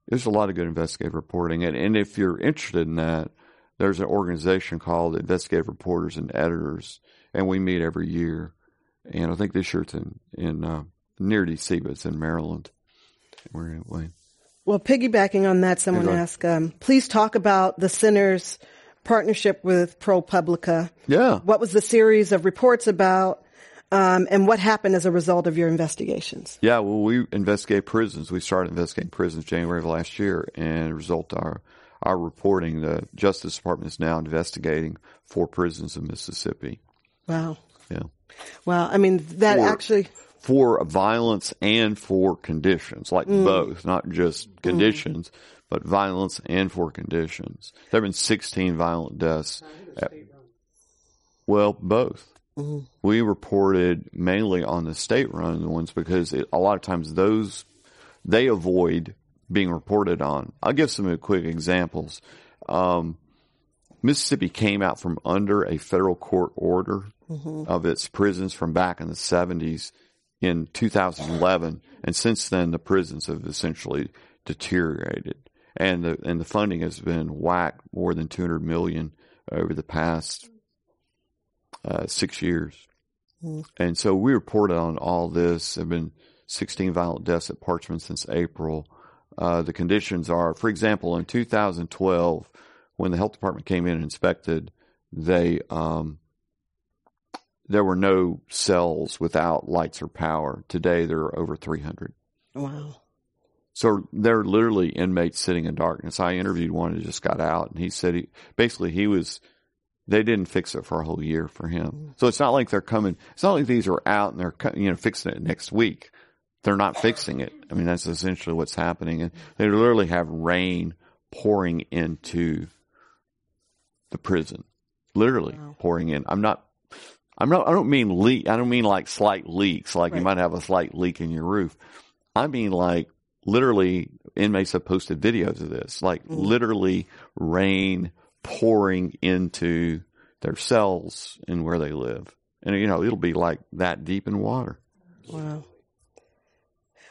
there's a lot of good investigative reporting, and and if you're interested in that, there's an organization called Investigative Reporters and Editors, and we meet every year. And I think this year it's in in uh, near DC, but it's in Maryland. We're in Wayne. Well, piggybacking on that, someone asked, um, please talk about the center's partnership with ProPublica. Yeah. What was the series of reports about, um, and what happened as a result of your investigations? Yeah, well, we investigate prisons. We started investigating prisons January of last year, and as a result our our reporting, the Justice Department is now investigating four prisons in Mississippi. Wow. Yeah, Wow. I mean, that Four. actually, for violence and for conditions, like both, not just conditions, but violence and for conditions. There have been 16 violent deaths. at- well, both. We reported mainly on the state-run ones because it, a lot of times those they avoid being reported on. I'll give some quick examples. Um, Mississippi came out from under a federal court order of its prisons from back in the 70s in 2011, and since then the prisons have essentially deteriorated, and the and the funding has been whacked more than 200 million over the past uh, six years. And so we reported on all this. There have been 16 violent deaths at Parchman since April. Uh, the conditions are, for example, in 2012, when the health department came in and inspected, they um, there were no cells without lights or power. Today, there are over 300. wow. So they're literally inmates sitting in darkness. I interviewed one who just got out, and he said he basically he was. They didn't fix it for a whole year for him. Mm. So it's not like they're coming. It's not like these are out and they're you know fixing it next week. They're not fixing it. I mean that's essentially what's happening, and they literally have rain pouring into the prison, literally pouring in. I'm not. I'm not. I don't mean leak. I don't mean like slight leaks, like you might have a slight leak in your roof. I mean like literally inmates have posted videos of this, like mm. literally rain pouring into their cells and where they live. And you know, it'll be like that deep in water. Wow.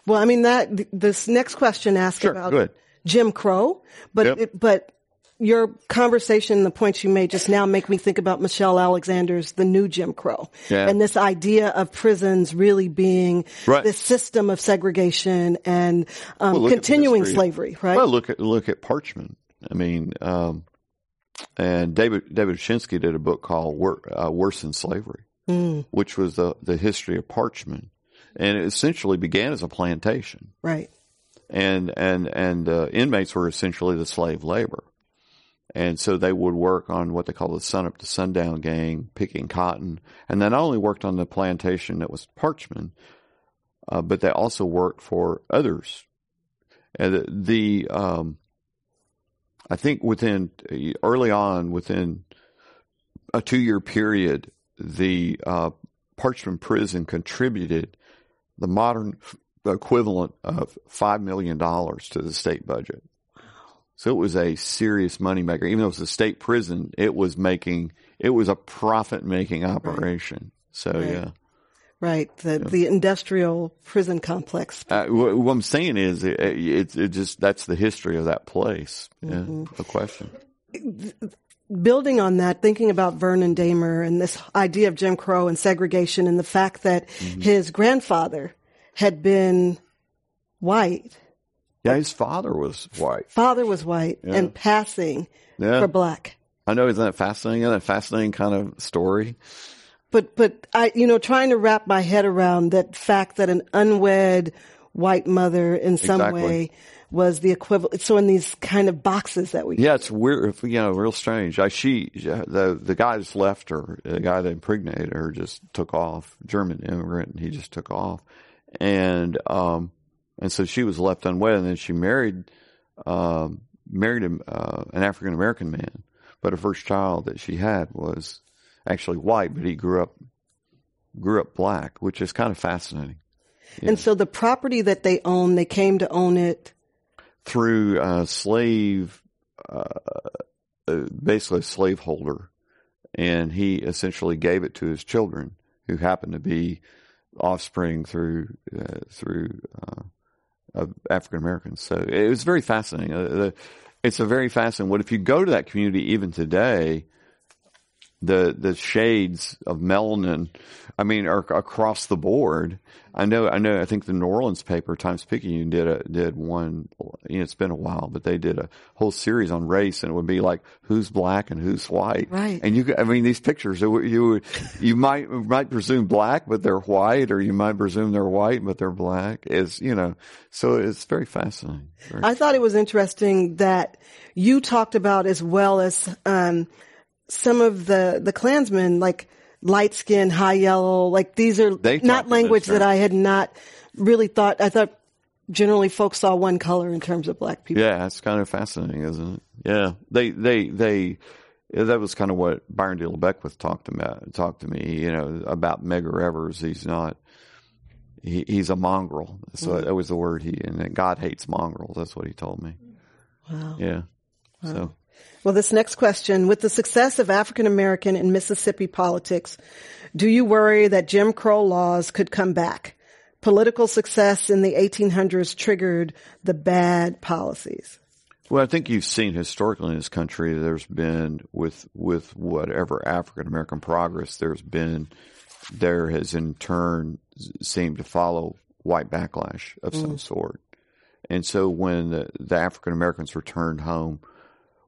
Well, I mean that th- this next question asked Sure, about. Jim Crow, but Yep. it, but your conversation, the points you made just now, make me think about Michelle Alexander's "The New Jim Crow" Yeah. and this idea of prisons really being Right. this system of segregation and um, Well, look at the continuing slavery. Right? Well, look at look at Parchman. I mean, um, and David David Shinsky did a book called Wor- uh, "Worse Than Slavery," which was the the history of Parchman, and it essentially began as a plantation. right. and and and uh, inmates were essentially the slave labor, and so they would work on what they call the sun up to sundown gang, picking cotton, and they not only worked on the plantation that was Parchman, uh, but they also worked for others. And the, um, I think within early on, within a two year period, the uh, Parchman prison contributed the modern equivalent of five million dollars to the state budget. So it was a serious moneymaker. Even though it was a state prison, it was making it was a profit making operation. So yeah. Right. The the industrial prison complex. Uh, what, what I'm saying is, it, it, it just that's the history of that place. Yeah, no question. building on that, thinking about Vernon Dahmer and this idea of Jim Crow and segregation and the fact that Mm-hmm. his grandfather had been white, Yeah, his father was white. father was white and passing Yeah, for black. I know. Isn't that fascinating? Isn't that a fascinating kind of story? But, but I, you know, trying to wrap my head around that fact that an unwed white mother in some Exactly. way was the equivalent. So in these kind of boxes that we Yeah, it's weird. You know, real strange. I, she, the the guy just left her. The guy that impregnated her just took off. German immigrant, and he just took off, and um, and so she was left unwed, and then she married, um, married a, uh, an African American man, but her first child that she had was actually white, but he grew up grew up black, which is kind of fascinating. And so the property that they own, they came to own it. through a slave, uh, uh, basically a slaveholder, and he essentially gave it to his children, who happened to be offspring through uh, through uh, of African Americans. So it was very fascinating. Uh, it's a very fascinating. What if you go to that community even today? The the shades of melanin, I mean, are across the board. I know, I know. I think the New Orleans paper, Times Picayune, did a did one. You know, it's been a while, but they did a whole series on race, and it would be like who's black and who's white. Right. And you, could- I mean, these pictures, you you you might might presume black, but they're white, or you might presume they're white, but they're black. Is you know, so it's very fascinating. Very- I thought it was interesting that you talked about as well as um, some of the the Klansmen, like light skin, high yellow, like these are They not language that I had not really thought. I thought generally folks saw one color in terms of black people. Yeah, it's kind of fascinating, isn't it? Yeah, they they they. That was kind of what Byron D. Beckwith talked about. Talked to me, you know, about Medgar Evers. He's not. He, he's a mongrel. So mm. that was the word he. And God hates mongrels. That's what he told me. Wow. Yeah. So Well, this next question, with the success of African American and Mississippi politics, do you worry that Jim Crow laws could come back? Political success in the 1800s triggered the bad policies. Well, I think you've seen historically in this country, there's been with with whatever African American progress there's been, there has in turn seemed to follow white backlash of some mm. sort. And so when the, the African Americans returned home,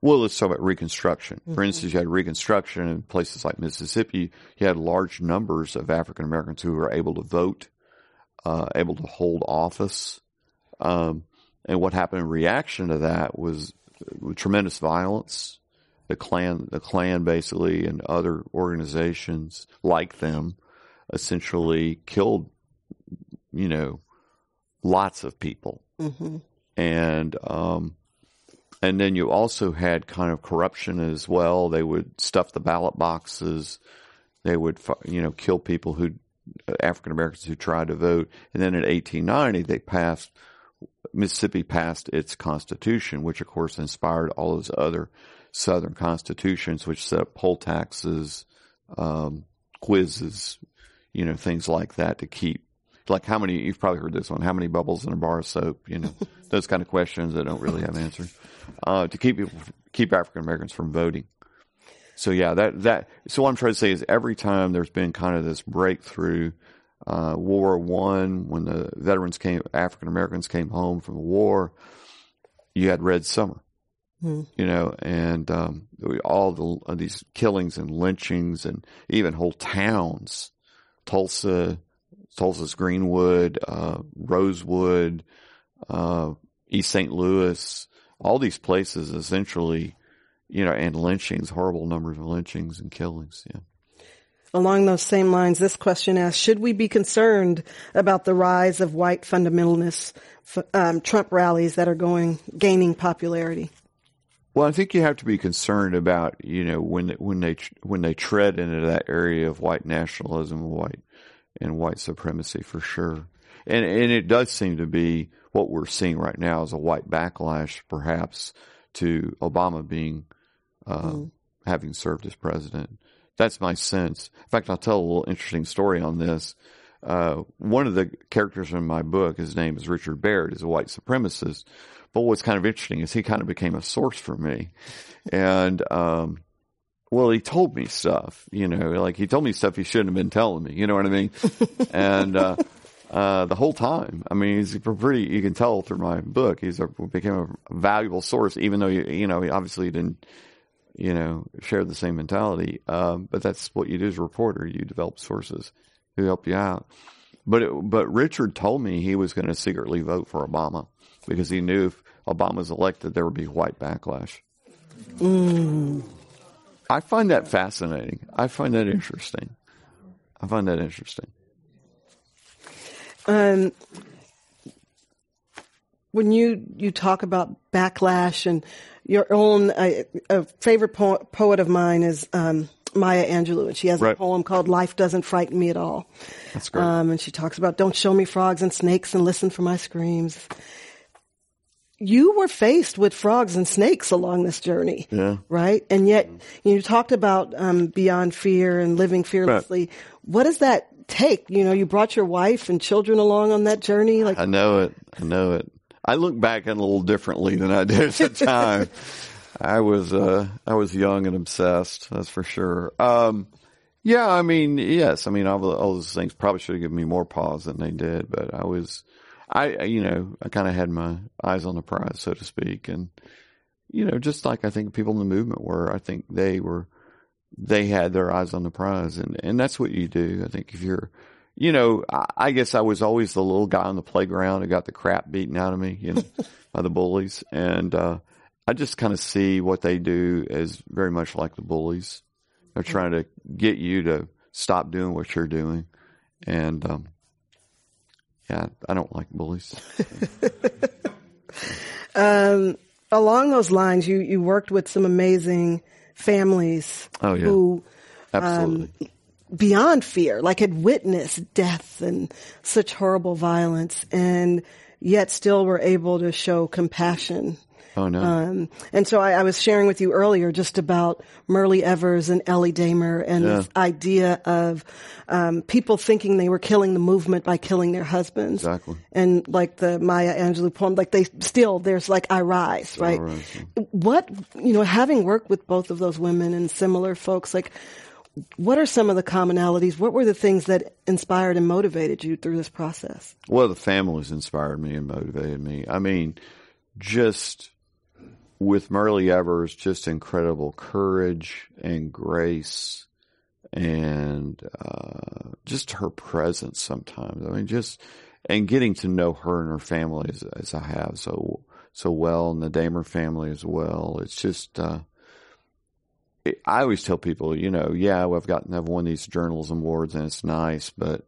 well, let's talk about Reconstruction. For instance, you had Reconstruction in places like Mississippi. You had large numbers of African Americans who were able to vote, uh, able to hold office. Um, and what happened in reaction to that was tremendous violence. The Klan, the Klan basically and other organizations like them essentially killed, you know, lots of people. And, um, and then you also had kind of corruption as well. They would stuff the ballot boxes. They would, you know, kill people who, African Americans who tried to vote. And then in 1890, they passed Mississippi passed its constitution, which of course inspired all those other southern constitutions, which set up poll taxes, um, quizzes, you know, things like that to keep, like how many, you've probably heard this one, how many bubbles in a bar of soap, you know, [laughs] those kind of questions that don't really have answers, uh, to keep people, keep African Americans from voting. So yeah, that, that, so what I'm trying to say is every time there's been kind of this breakthrough, uh, War One, when the veterans came, African Americans came home from the war, you had Red Summer, you know, and um, all the uh, these killings and lynchings and even whole towns, Tulsa, Tulsa's Greenwood, uh, Rosewood, uh, East St. Louis, all these places essentially, you know, and lynchings, horrible numbers of lynchings and killings. Yeah. Along those same lines, this question asks, should we be concerned about the rise of white fundamentalists, um, Trump rallies that are going, gaining popularity? Well, I think you have to be concerned about you know when when they when they tread into that area of white nationalism, white and white supremacy for sure, and and it does seem to be what we're seeing right now is a white backlash, perhaps to Obama being uh, having served as president. That's my sense. In fact, I'll tell a little interesting story on this. Uh, one of the characters in my book, his name is Richard Baird, is a white supremacist. But what's kind of interesting is he kind of became a source for me. And, um, well, he told me stuff, you know, like he told me stuff he shouldn't have been telling me, you know what I mean? [laughs] and, uh, uh, the whole time. I mean, he's pretty, you can tell through my book, he's a, became a valuable source, even though, you, you know, he obviously didn't, you know, share the same mentality. Um, but that's what you do as a reporter. You develop sources who help you out. But it, but Richard told me he was going to secretly vote for Obama because he knew if Obama was elected, there would be white backlash. Mm. I find that fascinating. I find that interesting. I find that interesting. Um, when you you talk about backlash and your own, uh, a favorite po- poet of mine is um, Maya Angelou, and she has Right. a poem called "Life Doesn't Frighten Me at All." That's great. Um, and she talks about don't show me frogs and snakes and listen for my screams. You were faced with frogs and snakes along this journey, Yeah. right? And yet you talked about um, beyond fear and living fearlessly. What does that take? You know, you brought your wife and children along on that journey. Like, I know it. I know it. I look back at it a little differently than I did at the [laughs] time. I was uh I was young and obsessed, that's for sure. Um yeah, I mean, yes, I mean all, all those things probably should have given me more pause than they did, but I was I you know, I kind of had my eyes on the prize so to speak and you know, just like I think people in the movement were, I think they were they had their eyes on the prize and and that's what you do. I think if you're you know, I, I guess I was always the little guy on the playground who got the crap beaten out of me, you know, [laughs] by the bullies. And, uh, I just kind of see what they do as very much like the bullies. They're trying to get you to stop doing what you're doing. And, um, yeah, I don't like bullies. [laughs] um, along those lines, you, you worked with some amazing families Oh, yeah. who, Absolutely. beyond fear, like had witnessed death and such horrible violence and yet still were able to show compassion. Oh, no. Um, and so I, I was sharing with you earlier just about Myrlie Evers and Ellie Dahmer and Yeah. this idea of um, people thinking they were killing the movement by killing their husbands. Exactly. And like the Maya Angelou poem, like they still, there's like I Rise, right? Rise, yeah. What, you know, having worked with both of those women and similar folks, like what are some of the commonalities? What were the things that inspired and motivated you through this process? Well, the families inspired me and motivated me. I mean, just with Myrlie Evers, just incredible courage and grace and uh, just her presence sometimes. I mean, just and getting to know her and her family as, as I have so so well, and the Dahmer family as well. It's just. Uh, it, I always tell people, you know, yeah, I've gotten, I've won these journalism awards and it's nice, but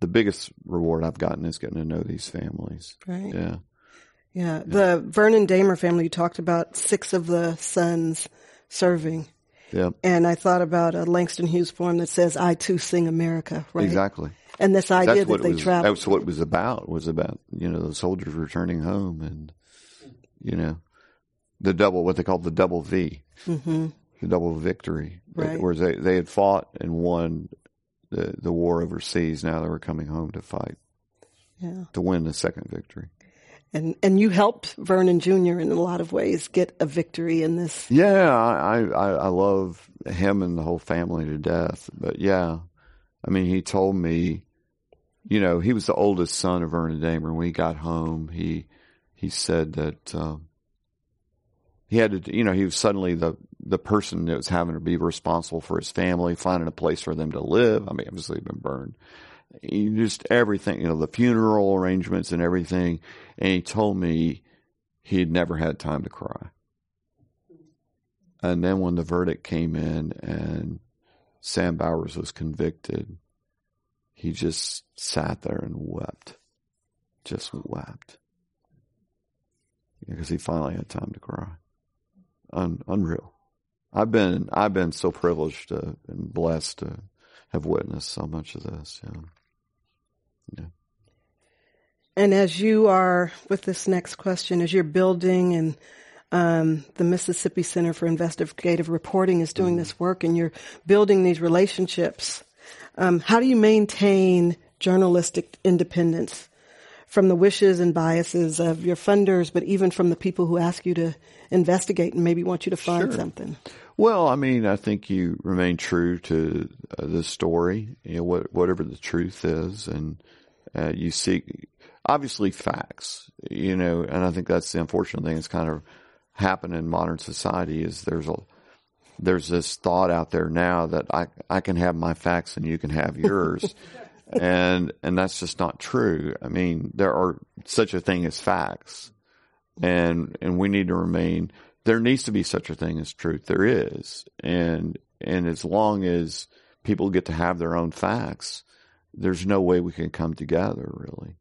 the biggest reward I've gotten is getting to know these families. Right. Yeah. Yeah. The Vernon Dahmer family, you talked about six of the sons serving. Yeah. And I thought about a Langston Hughes poem that says, I too sing America, right? Exactly. And this idea that they was. travel. That's what it was about. Was about you know the soldiers returning home and you know the double what they called the double V, hmm the double victory. Right. Whereas they they had fought and won the the war overseas. Now they were coming home to fight Yeah. to win the second victory. And, and you helped Vernon Jr. in a lot of ways get a victory in this. Yeah, I, I, I love him and the whole family to death. But yeah, I mean, he told me, you know, he was the oldest son of Vernon Dahmer. When he got home, he, he said that, um, he had to, you know, he was suddenly the, the person that was having to be responsible for his family, finding a place for them to live. I mean, obviously been burned. He just everything, you know, the funeral arrangements and everything. And he told me he had never had time to cry. And then when the verdict came in and Sam Bowers was convicted, he just sat there and wept. Just wept. Because he finally had time to cry. Un- unreal. I've been, I've been so privileged to, and blessed to have witnessed so much of this. Yeah. And as you are with this next question, as you're building and um, the Mississippi Center for Investigative Reporting is doing this work and you're building these relationships, um, how do you maintain journalistic independence from the wishes and biases of your funders, but even from the people who ask you to investigate and maybe want you to find Sure. something? Well, I mean, I think you remain true to uh, the story, you know, what, whatever the truth is, and uh, you seek obviously facts, you know, and I think that's the unfortunate thing that's kind of happened in modern society is there's a there's this thought out there now that I I can have my facts and you can have [laughs] yours. and and that's just not true. I mean, there are such a thing as facts, and and we need to remain. There needs to be such a thing as truth. There is, and and as long as people get to have their own facts, there's no way we can come together really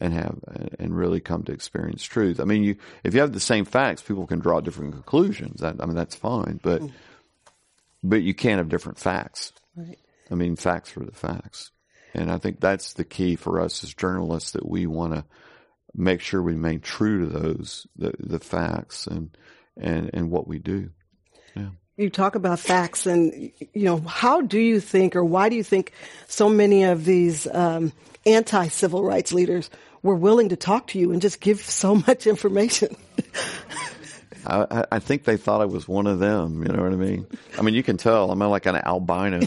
and have and really come to experience truth. I mean, you if you have the same facts, people can draw different conclusions. I, I mean, that's fine, but mm. but you can't have different facts. Right. I mean, facts are the facts, and I think that's the key for us as journalists that we want to make sure we remain true to those the, the facts and and and what we do. Yeah. You talk about facts, and you know, how do you think, or why do you think so many of these um, anti-civil rights leaders were willing to talk to you and just give so much information. [laughs] I, I, think they thought I was one of them. You know what I mean? I mean, you can tell I'm like an albino.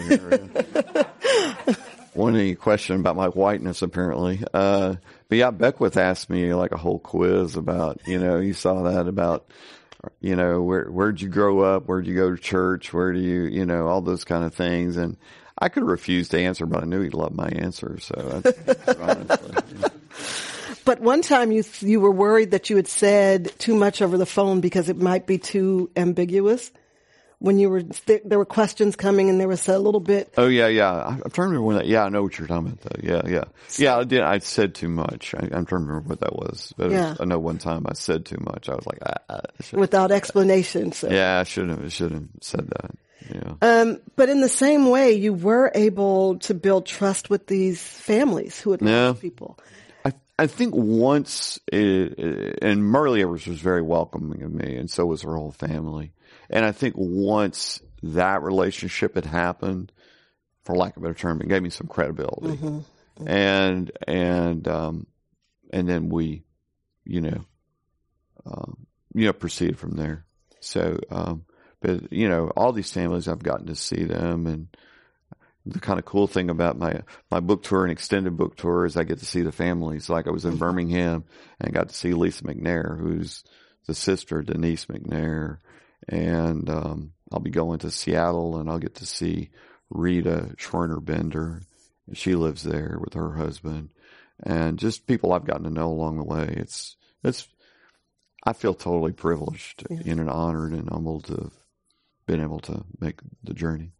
one any question about my whiteness, apparently. Uh, but yeah, Beckwith asked me like a whole quiz about, you know, you saw that about, you know, where, where'd you grow up? Where'd you go to church? Where do you, you know, all those kind of things. And I could refuse to answer, but I knew he'd love my answer. So, [laughs] but one time you you were worried that you had said too much over the phone because it might be too ambiguous. When you were th- there were questions coming and there was a little bit. Oh yeah, yeah. I, am trying to remember when that. Yeah, I know what you're talking about. Though. Yeah, yeah, yeah. I did. I said too much. I, am trying to remember what that was. But yeah. Was, I know one time I said too much. I was like, ah, ah, without explanation. So. Yeah, I shouldn't have. Should have said that. Yeah. Um, but in the same way, you were able to build trust with these families who had yeah. lost people. I, I think once, it, and Myrlie Evers was very welcoming of me, and so was her whole family. And I think once that relationship had happened, for lack of a better term, it gave me some credibility. Mm-hmm. Mm-hmm. And, and, um, and then we, you know, um, you know, proceeded from there. So, um, but you know, all these families I've gotten to see them and the kind of cool thing about my, my book tour and extended book tour is I get to see the families. Like I was in mm-hmm. Birmingham and got to see Lisa McNair, who's the sister Denise McNair. And, um, I'll be going to Seattle and I'll get to see Rita Schwerner Bender. She lives there with her husband and just people I've gotten to know along the way. It's, it's, I feel totally privileged yeah. and honored and humbled to have been able to make the journey.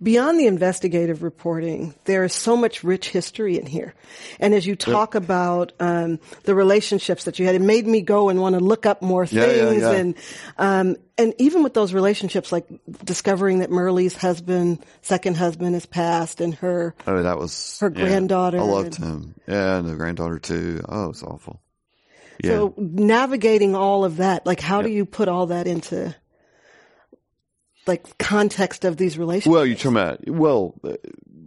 Beyond the investigative reporting, there is so much rich history in here. And as you talk yep. about um, the relationships that you had, it made me go and want to look up more things. Yeah, yeah, and um, and even with those relationships, like discovering that Myrlie's husband, second husband, has passed, and her oh, that was her granddaughter. I loved and, him. Yeah, and the granddaughter too. Oh, it's awful. So navigating all of that, like how yep. do you put all that into like context of these relationships. Well, you're talking about well,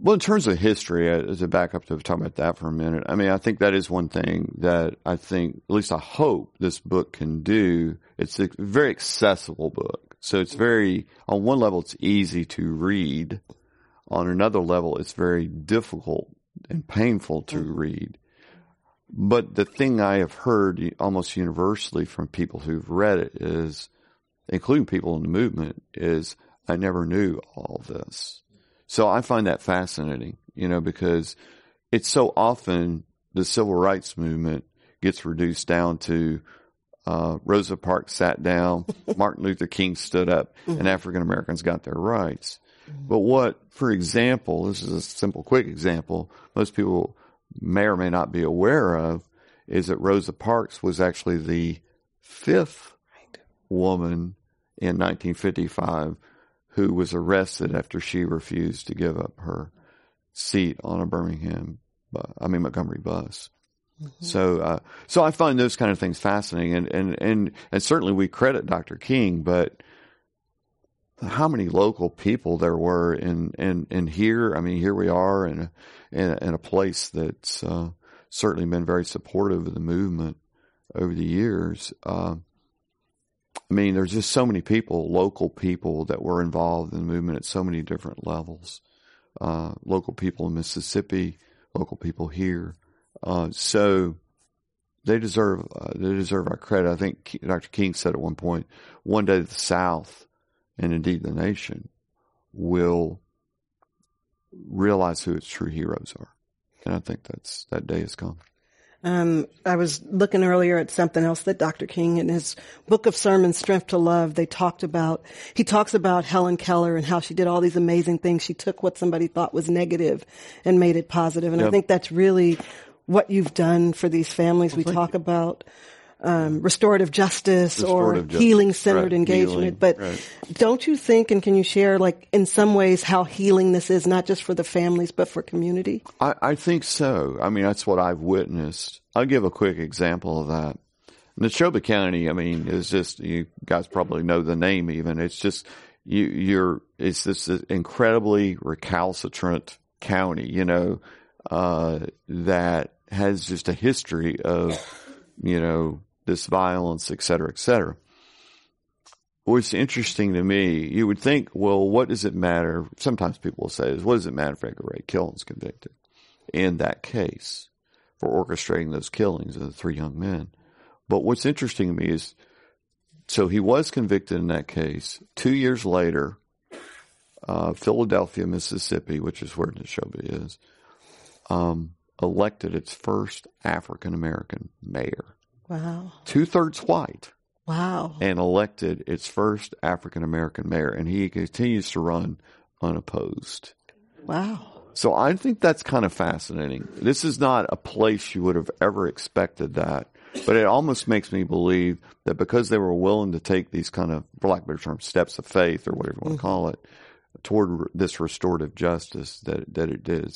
well, in terms of history, uh, as a backup to talk about that for a minute. I mean, I think that is one thing that I think, at least I hope, this book can do. It's a very accessible book, so it's very on one level it's easy to read. On another level, it's very difficult and painful to mm-hmm. read. But the thing I have heard almost universally from people who've read it is including people in the movement, is I never knew all this. So I find that fascinating, you know, because it's so often the civil rights movement gets reduced down to uh, Rosa Parks sat down, [laughs] Martin Luther King stood up, mm-hmm. and African Americans got their rights. Mm-hmm. But what, for example, this is a simple, quick example, most people may or may not be aware of, is that Rosa Parks was actually the fifth woman in 1955 who was arrested after she refused to give up her seat on a Birmingham, I mean Montgomery bus. Mm-hmm. So, uh, so I find those kind of things fascinating, and and and and certainly we credit Dr. King, but how many local people there were in in in here? I mean, here we are in a in a, in a place that's uh, certainly been very supportive of the movement over the years. Uh, I mean, there's just so many people, local people that were involved in the movement at so many different levels. Uh, local people in Mississippi, local people here. Uh, so they deserve, uh, they deserve our credit. I think Dr. King said at one point, one day the South and indeed the nation will realize who its true heroes are. And I think that's, that day has come. Um, I was looking earlier at something else that Dr. King in his book of sermons, Strength to Love, they talked about, he talks about Helen Keller and how she did all these amazing things. She took what somebody thought was negative and made it positive. And Yep. I think that's really what you've done for these families. we talk about, um, restorative justice Restorative or justice, healing centered right, engagement. healing, but right. don't you think, and can you share like in some ways how healing this is, not just for the families, but for community? I, I think so. I mean, that's what I've witnessed. I'll give a quick example of that. Neshoba County, I mean, is just, you guys probably know the name even. It's just, you, you're, it's this incredibly recalcitrant county, you know, uh, that has just a history of, you know, this violence, et cetera, et cetera. What's interesting to me, you would think, well, what does it matter? Sometimes people will say, is what does it matter if Edgar Ray Killen's convicted in that case for orchestrating those killings of the three young men? But what's interesting to me is, so he was convicted in that case. Two years later, uh, Philadelphia, Mississippi, which is where Neshoba is, um, elected its first African American mayor, Wow. two thirds white Wow. and elected its first African American mayor, and he continues to run unopposed. Wow. So I think that's kind of fascinating. This is not a place you would have ever expected that, but it almost makes me believe that because they were willing to take these kind of, for lack of a better term, steps of faith or whatever you want to mm-hmm. call it, toward this restorative justice, that that it did,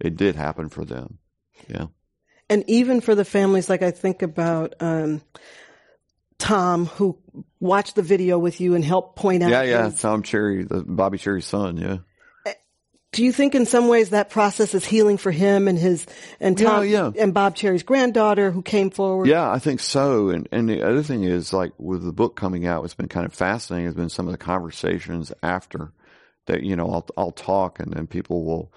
it did happen for them. Yeah. And even for the families, like I think about, um, Tom, who watched the video with you and helped point out. Yeah, yeah. things. Tom Cherry, the Bobby Cherry's son. Yeah. Do you think in some ways that process is healing for him and his, and Tom, Yeah, yeah. and Bob Cherry's granddaughter who came forward? Yeah, I think so. And and the other thing is like with the book coming out, what's been kind of fascinating has been some of the conversations after that. You know, I'll I'll talk, and then people will.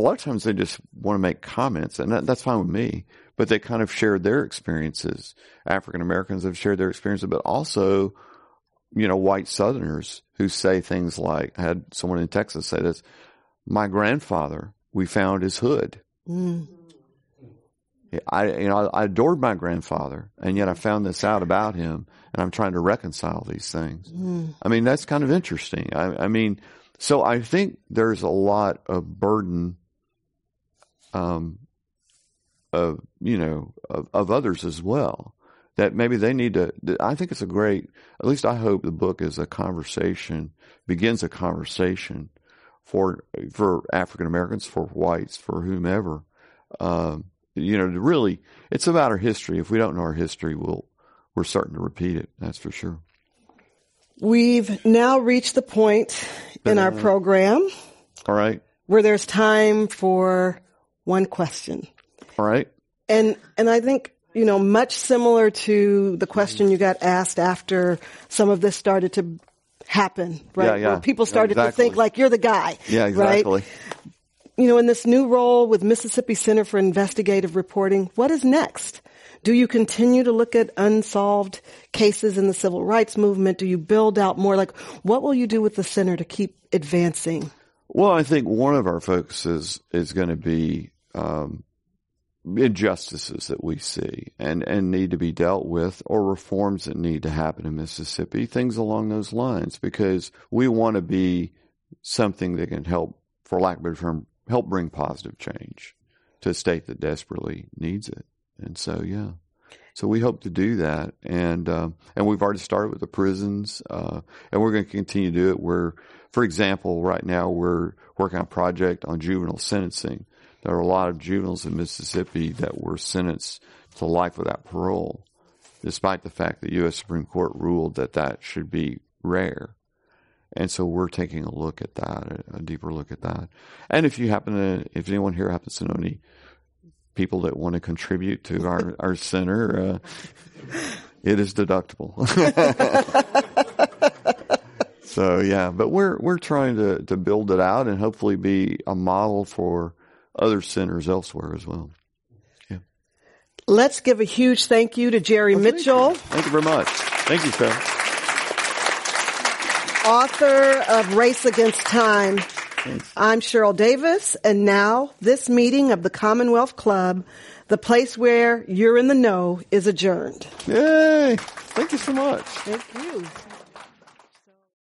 A lot of times they just want to make comments, and that, that's fine with me. But they kind of share their experiences. African Americans have shared their experiences, but also, you know, white Southerners who say things like, I had someone in Texas say this, my grandfather, we found his hood. Mm. I, you know, I adored my grandfather, and yet I found this out about him, and I'm trying to reconcile these things. I mean, that's kind of interesting. I, I mean, so I think there's a lot of burden, um, of you know, of, of others as well. That maybe they need to. I think it's a great. At least I hope the book is a conversation, begins a conversation for for African Americans, for whites, for whomever. Um, you know, really, it's about our history. If we don't know our history, we'll we're starting to repeat it. That's for sure. We've now reached the point in our program All right, where there's time for one question. all right. And, and I think, you know, much similar to the question you got asked after some of this started to happen, right? Yeah, yeah. Where people Yeah, started to think like you're the guy. Yeah, right? exactly. You know, in this new role with Mississippi Center for Investigative Reporting, what is next? Do you continue to look at unsolved cases in the civil rights movement? Do you build out more? Like, what will you do with the center to keep advancing? Well, I think one of our focuses is going to be um, injustices that we see and, and need to be dealt with or reforms that need to happen in Mississippi, things along those lines, because we want to be something that can help, for lack of a better term, help bring positive change to a state that desperately needs it. And so, yeah. So we hope to do that, and um, and we've already started with the prisons, uh, and we're going to continue to do it. We're, for example, right now we're working on a project on juvenile sentencing. There are a lot of juveniles in Mississippi that were sentenced to life without parole, despite the fact that U.S. Supreme Court ruled that that should be rare. And so we're taking a look at that, a deeper look at that. And if you happen to, if anyone here happens to know any people that want to contribute to our, [laughs] our center, uh, it is deductible. [laughs] so yeah, but we're, we're trying to, to build it out and hopefully be a model for other centers elsewhere as well. Let's give a huge thank you to Jerry Mitchell, Thank you very much. Thank you, Phil. author of Race Against Time, Thanks. I'm Cheryl Davis, and now this meeting of the Commonwealth Club, the place where you're in the know, is adjourned. Yay! Thank you so much. Thank you.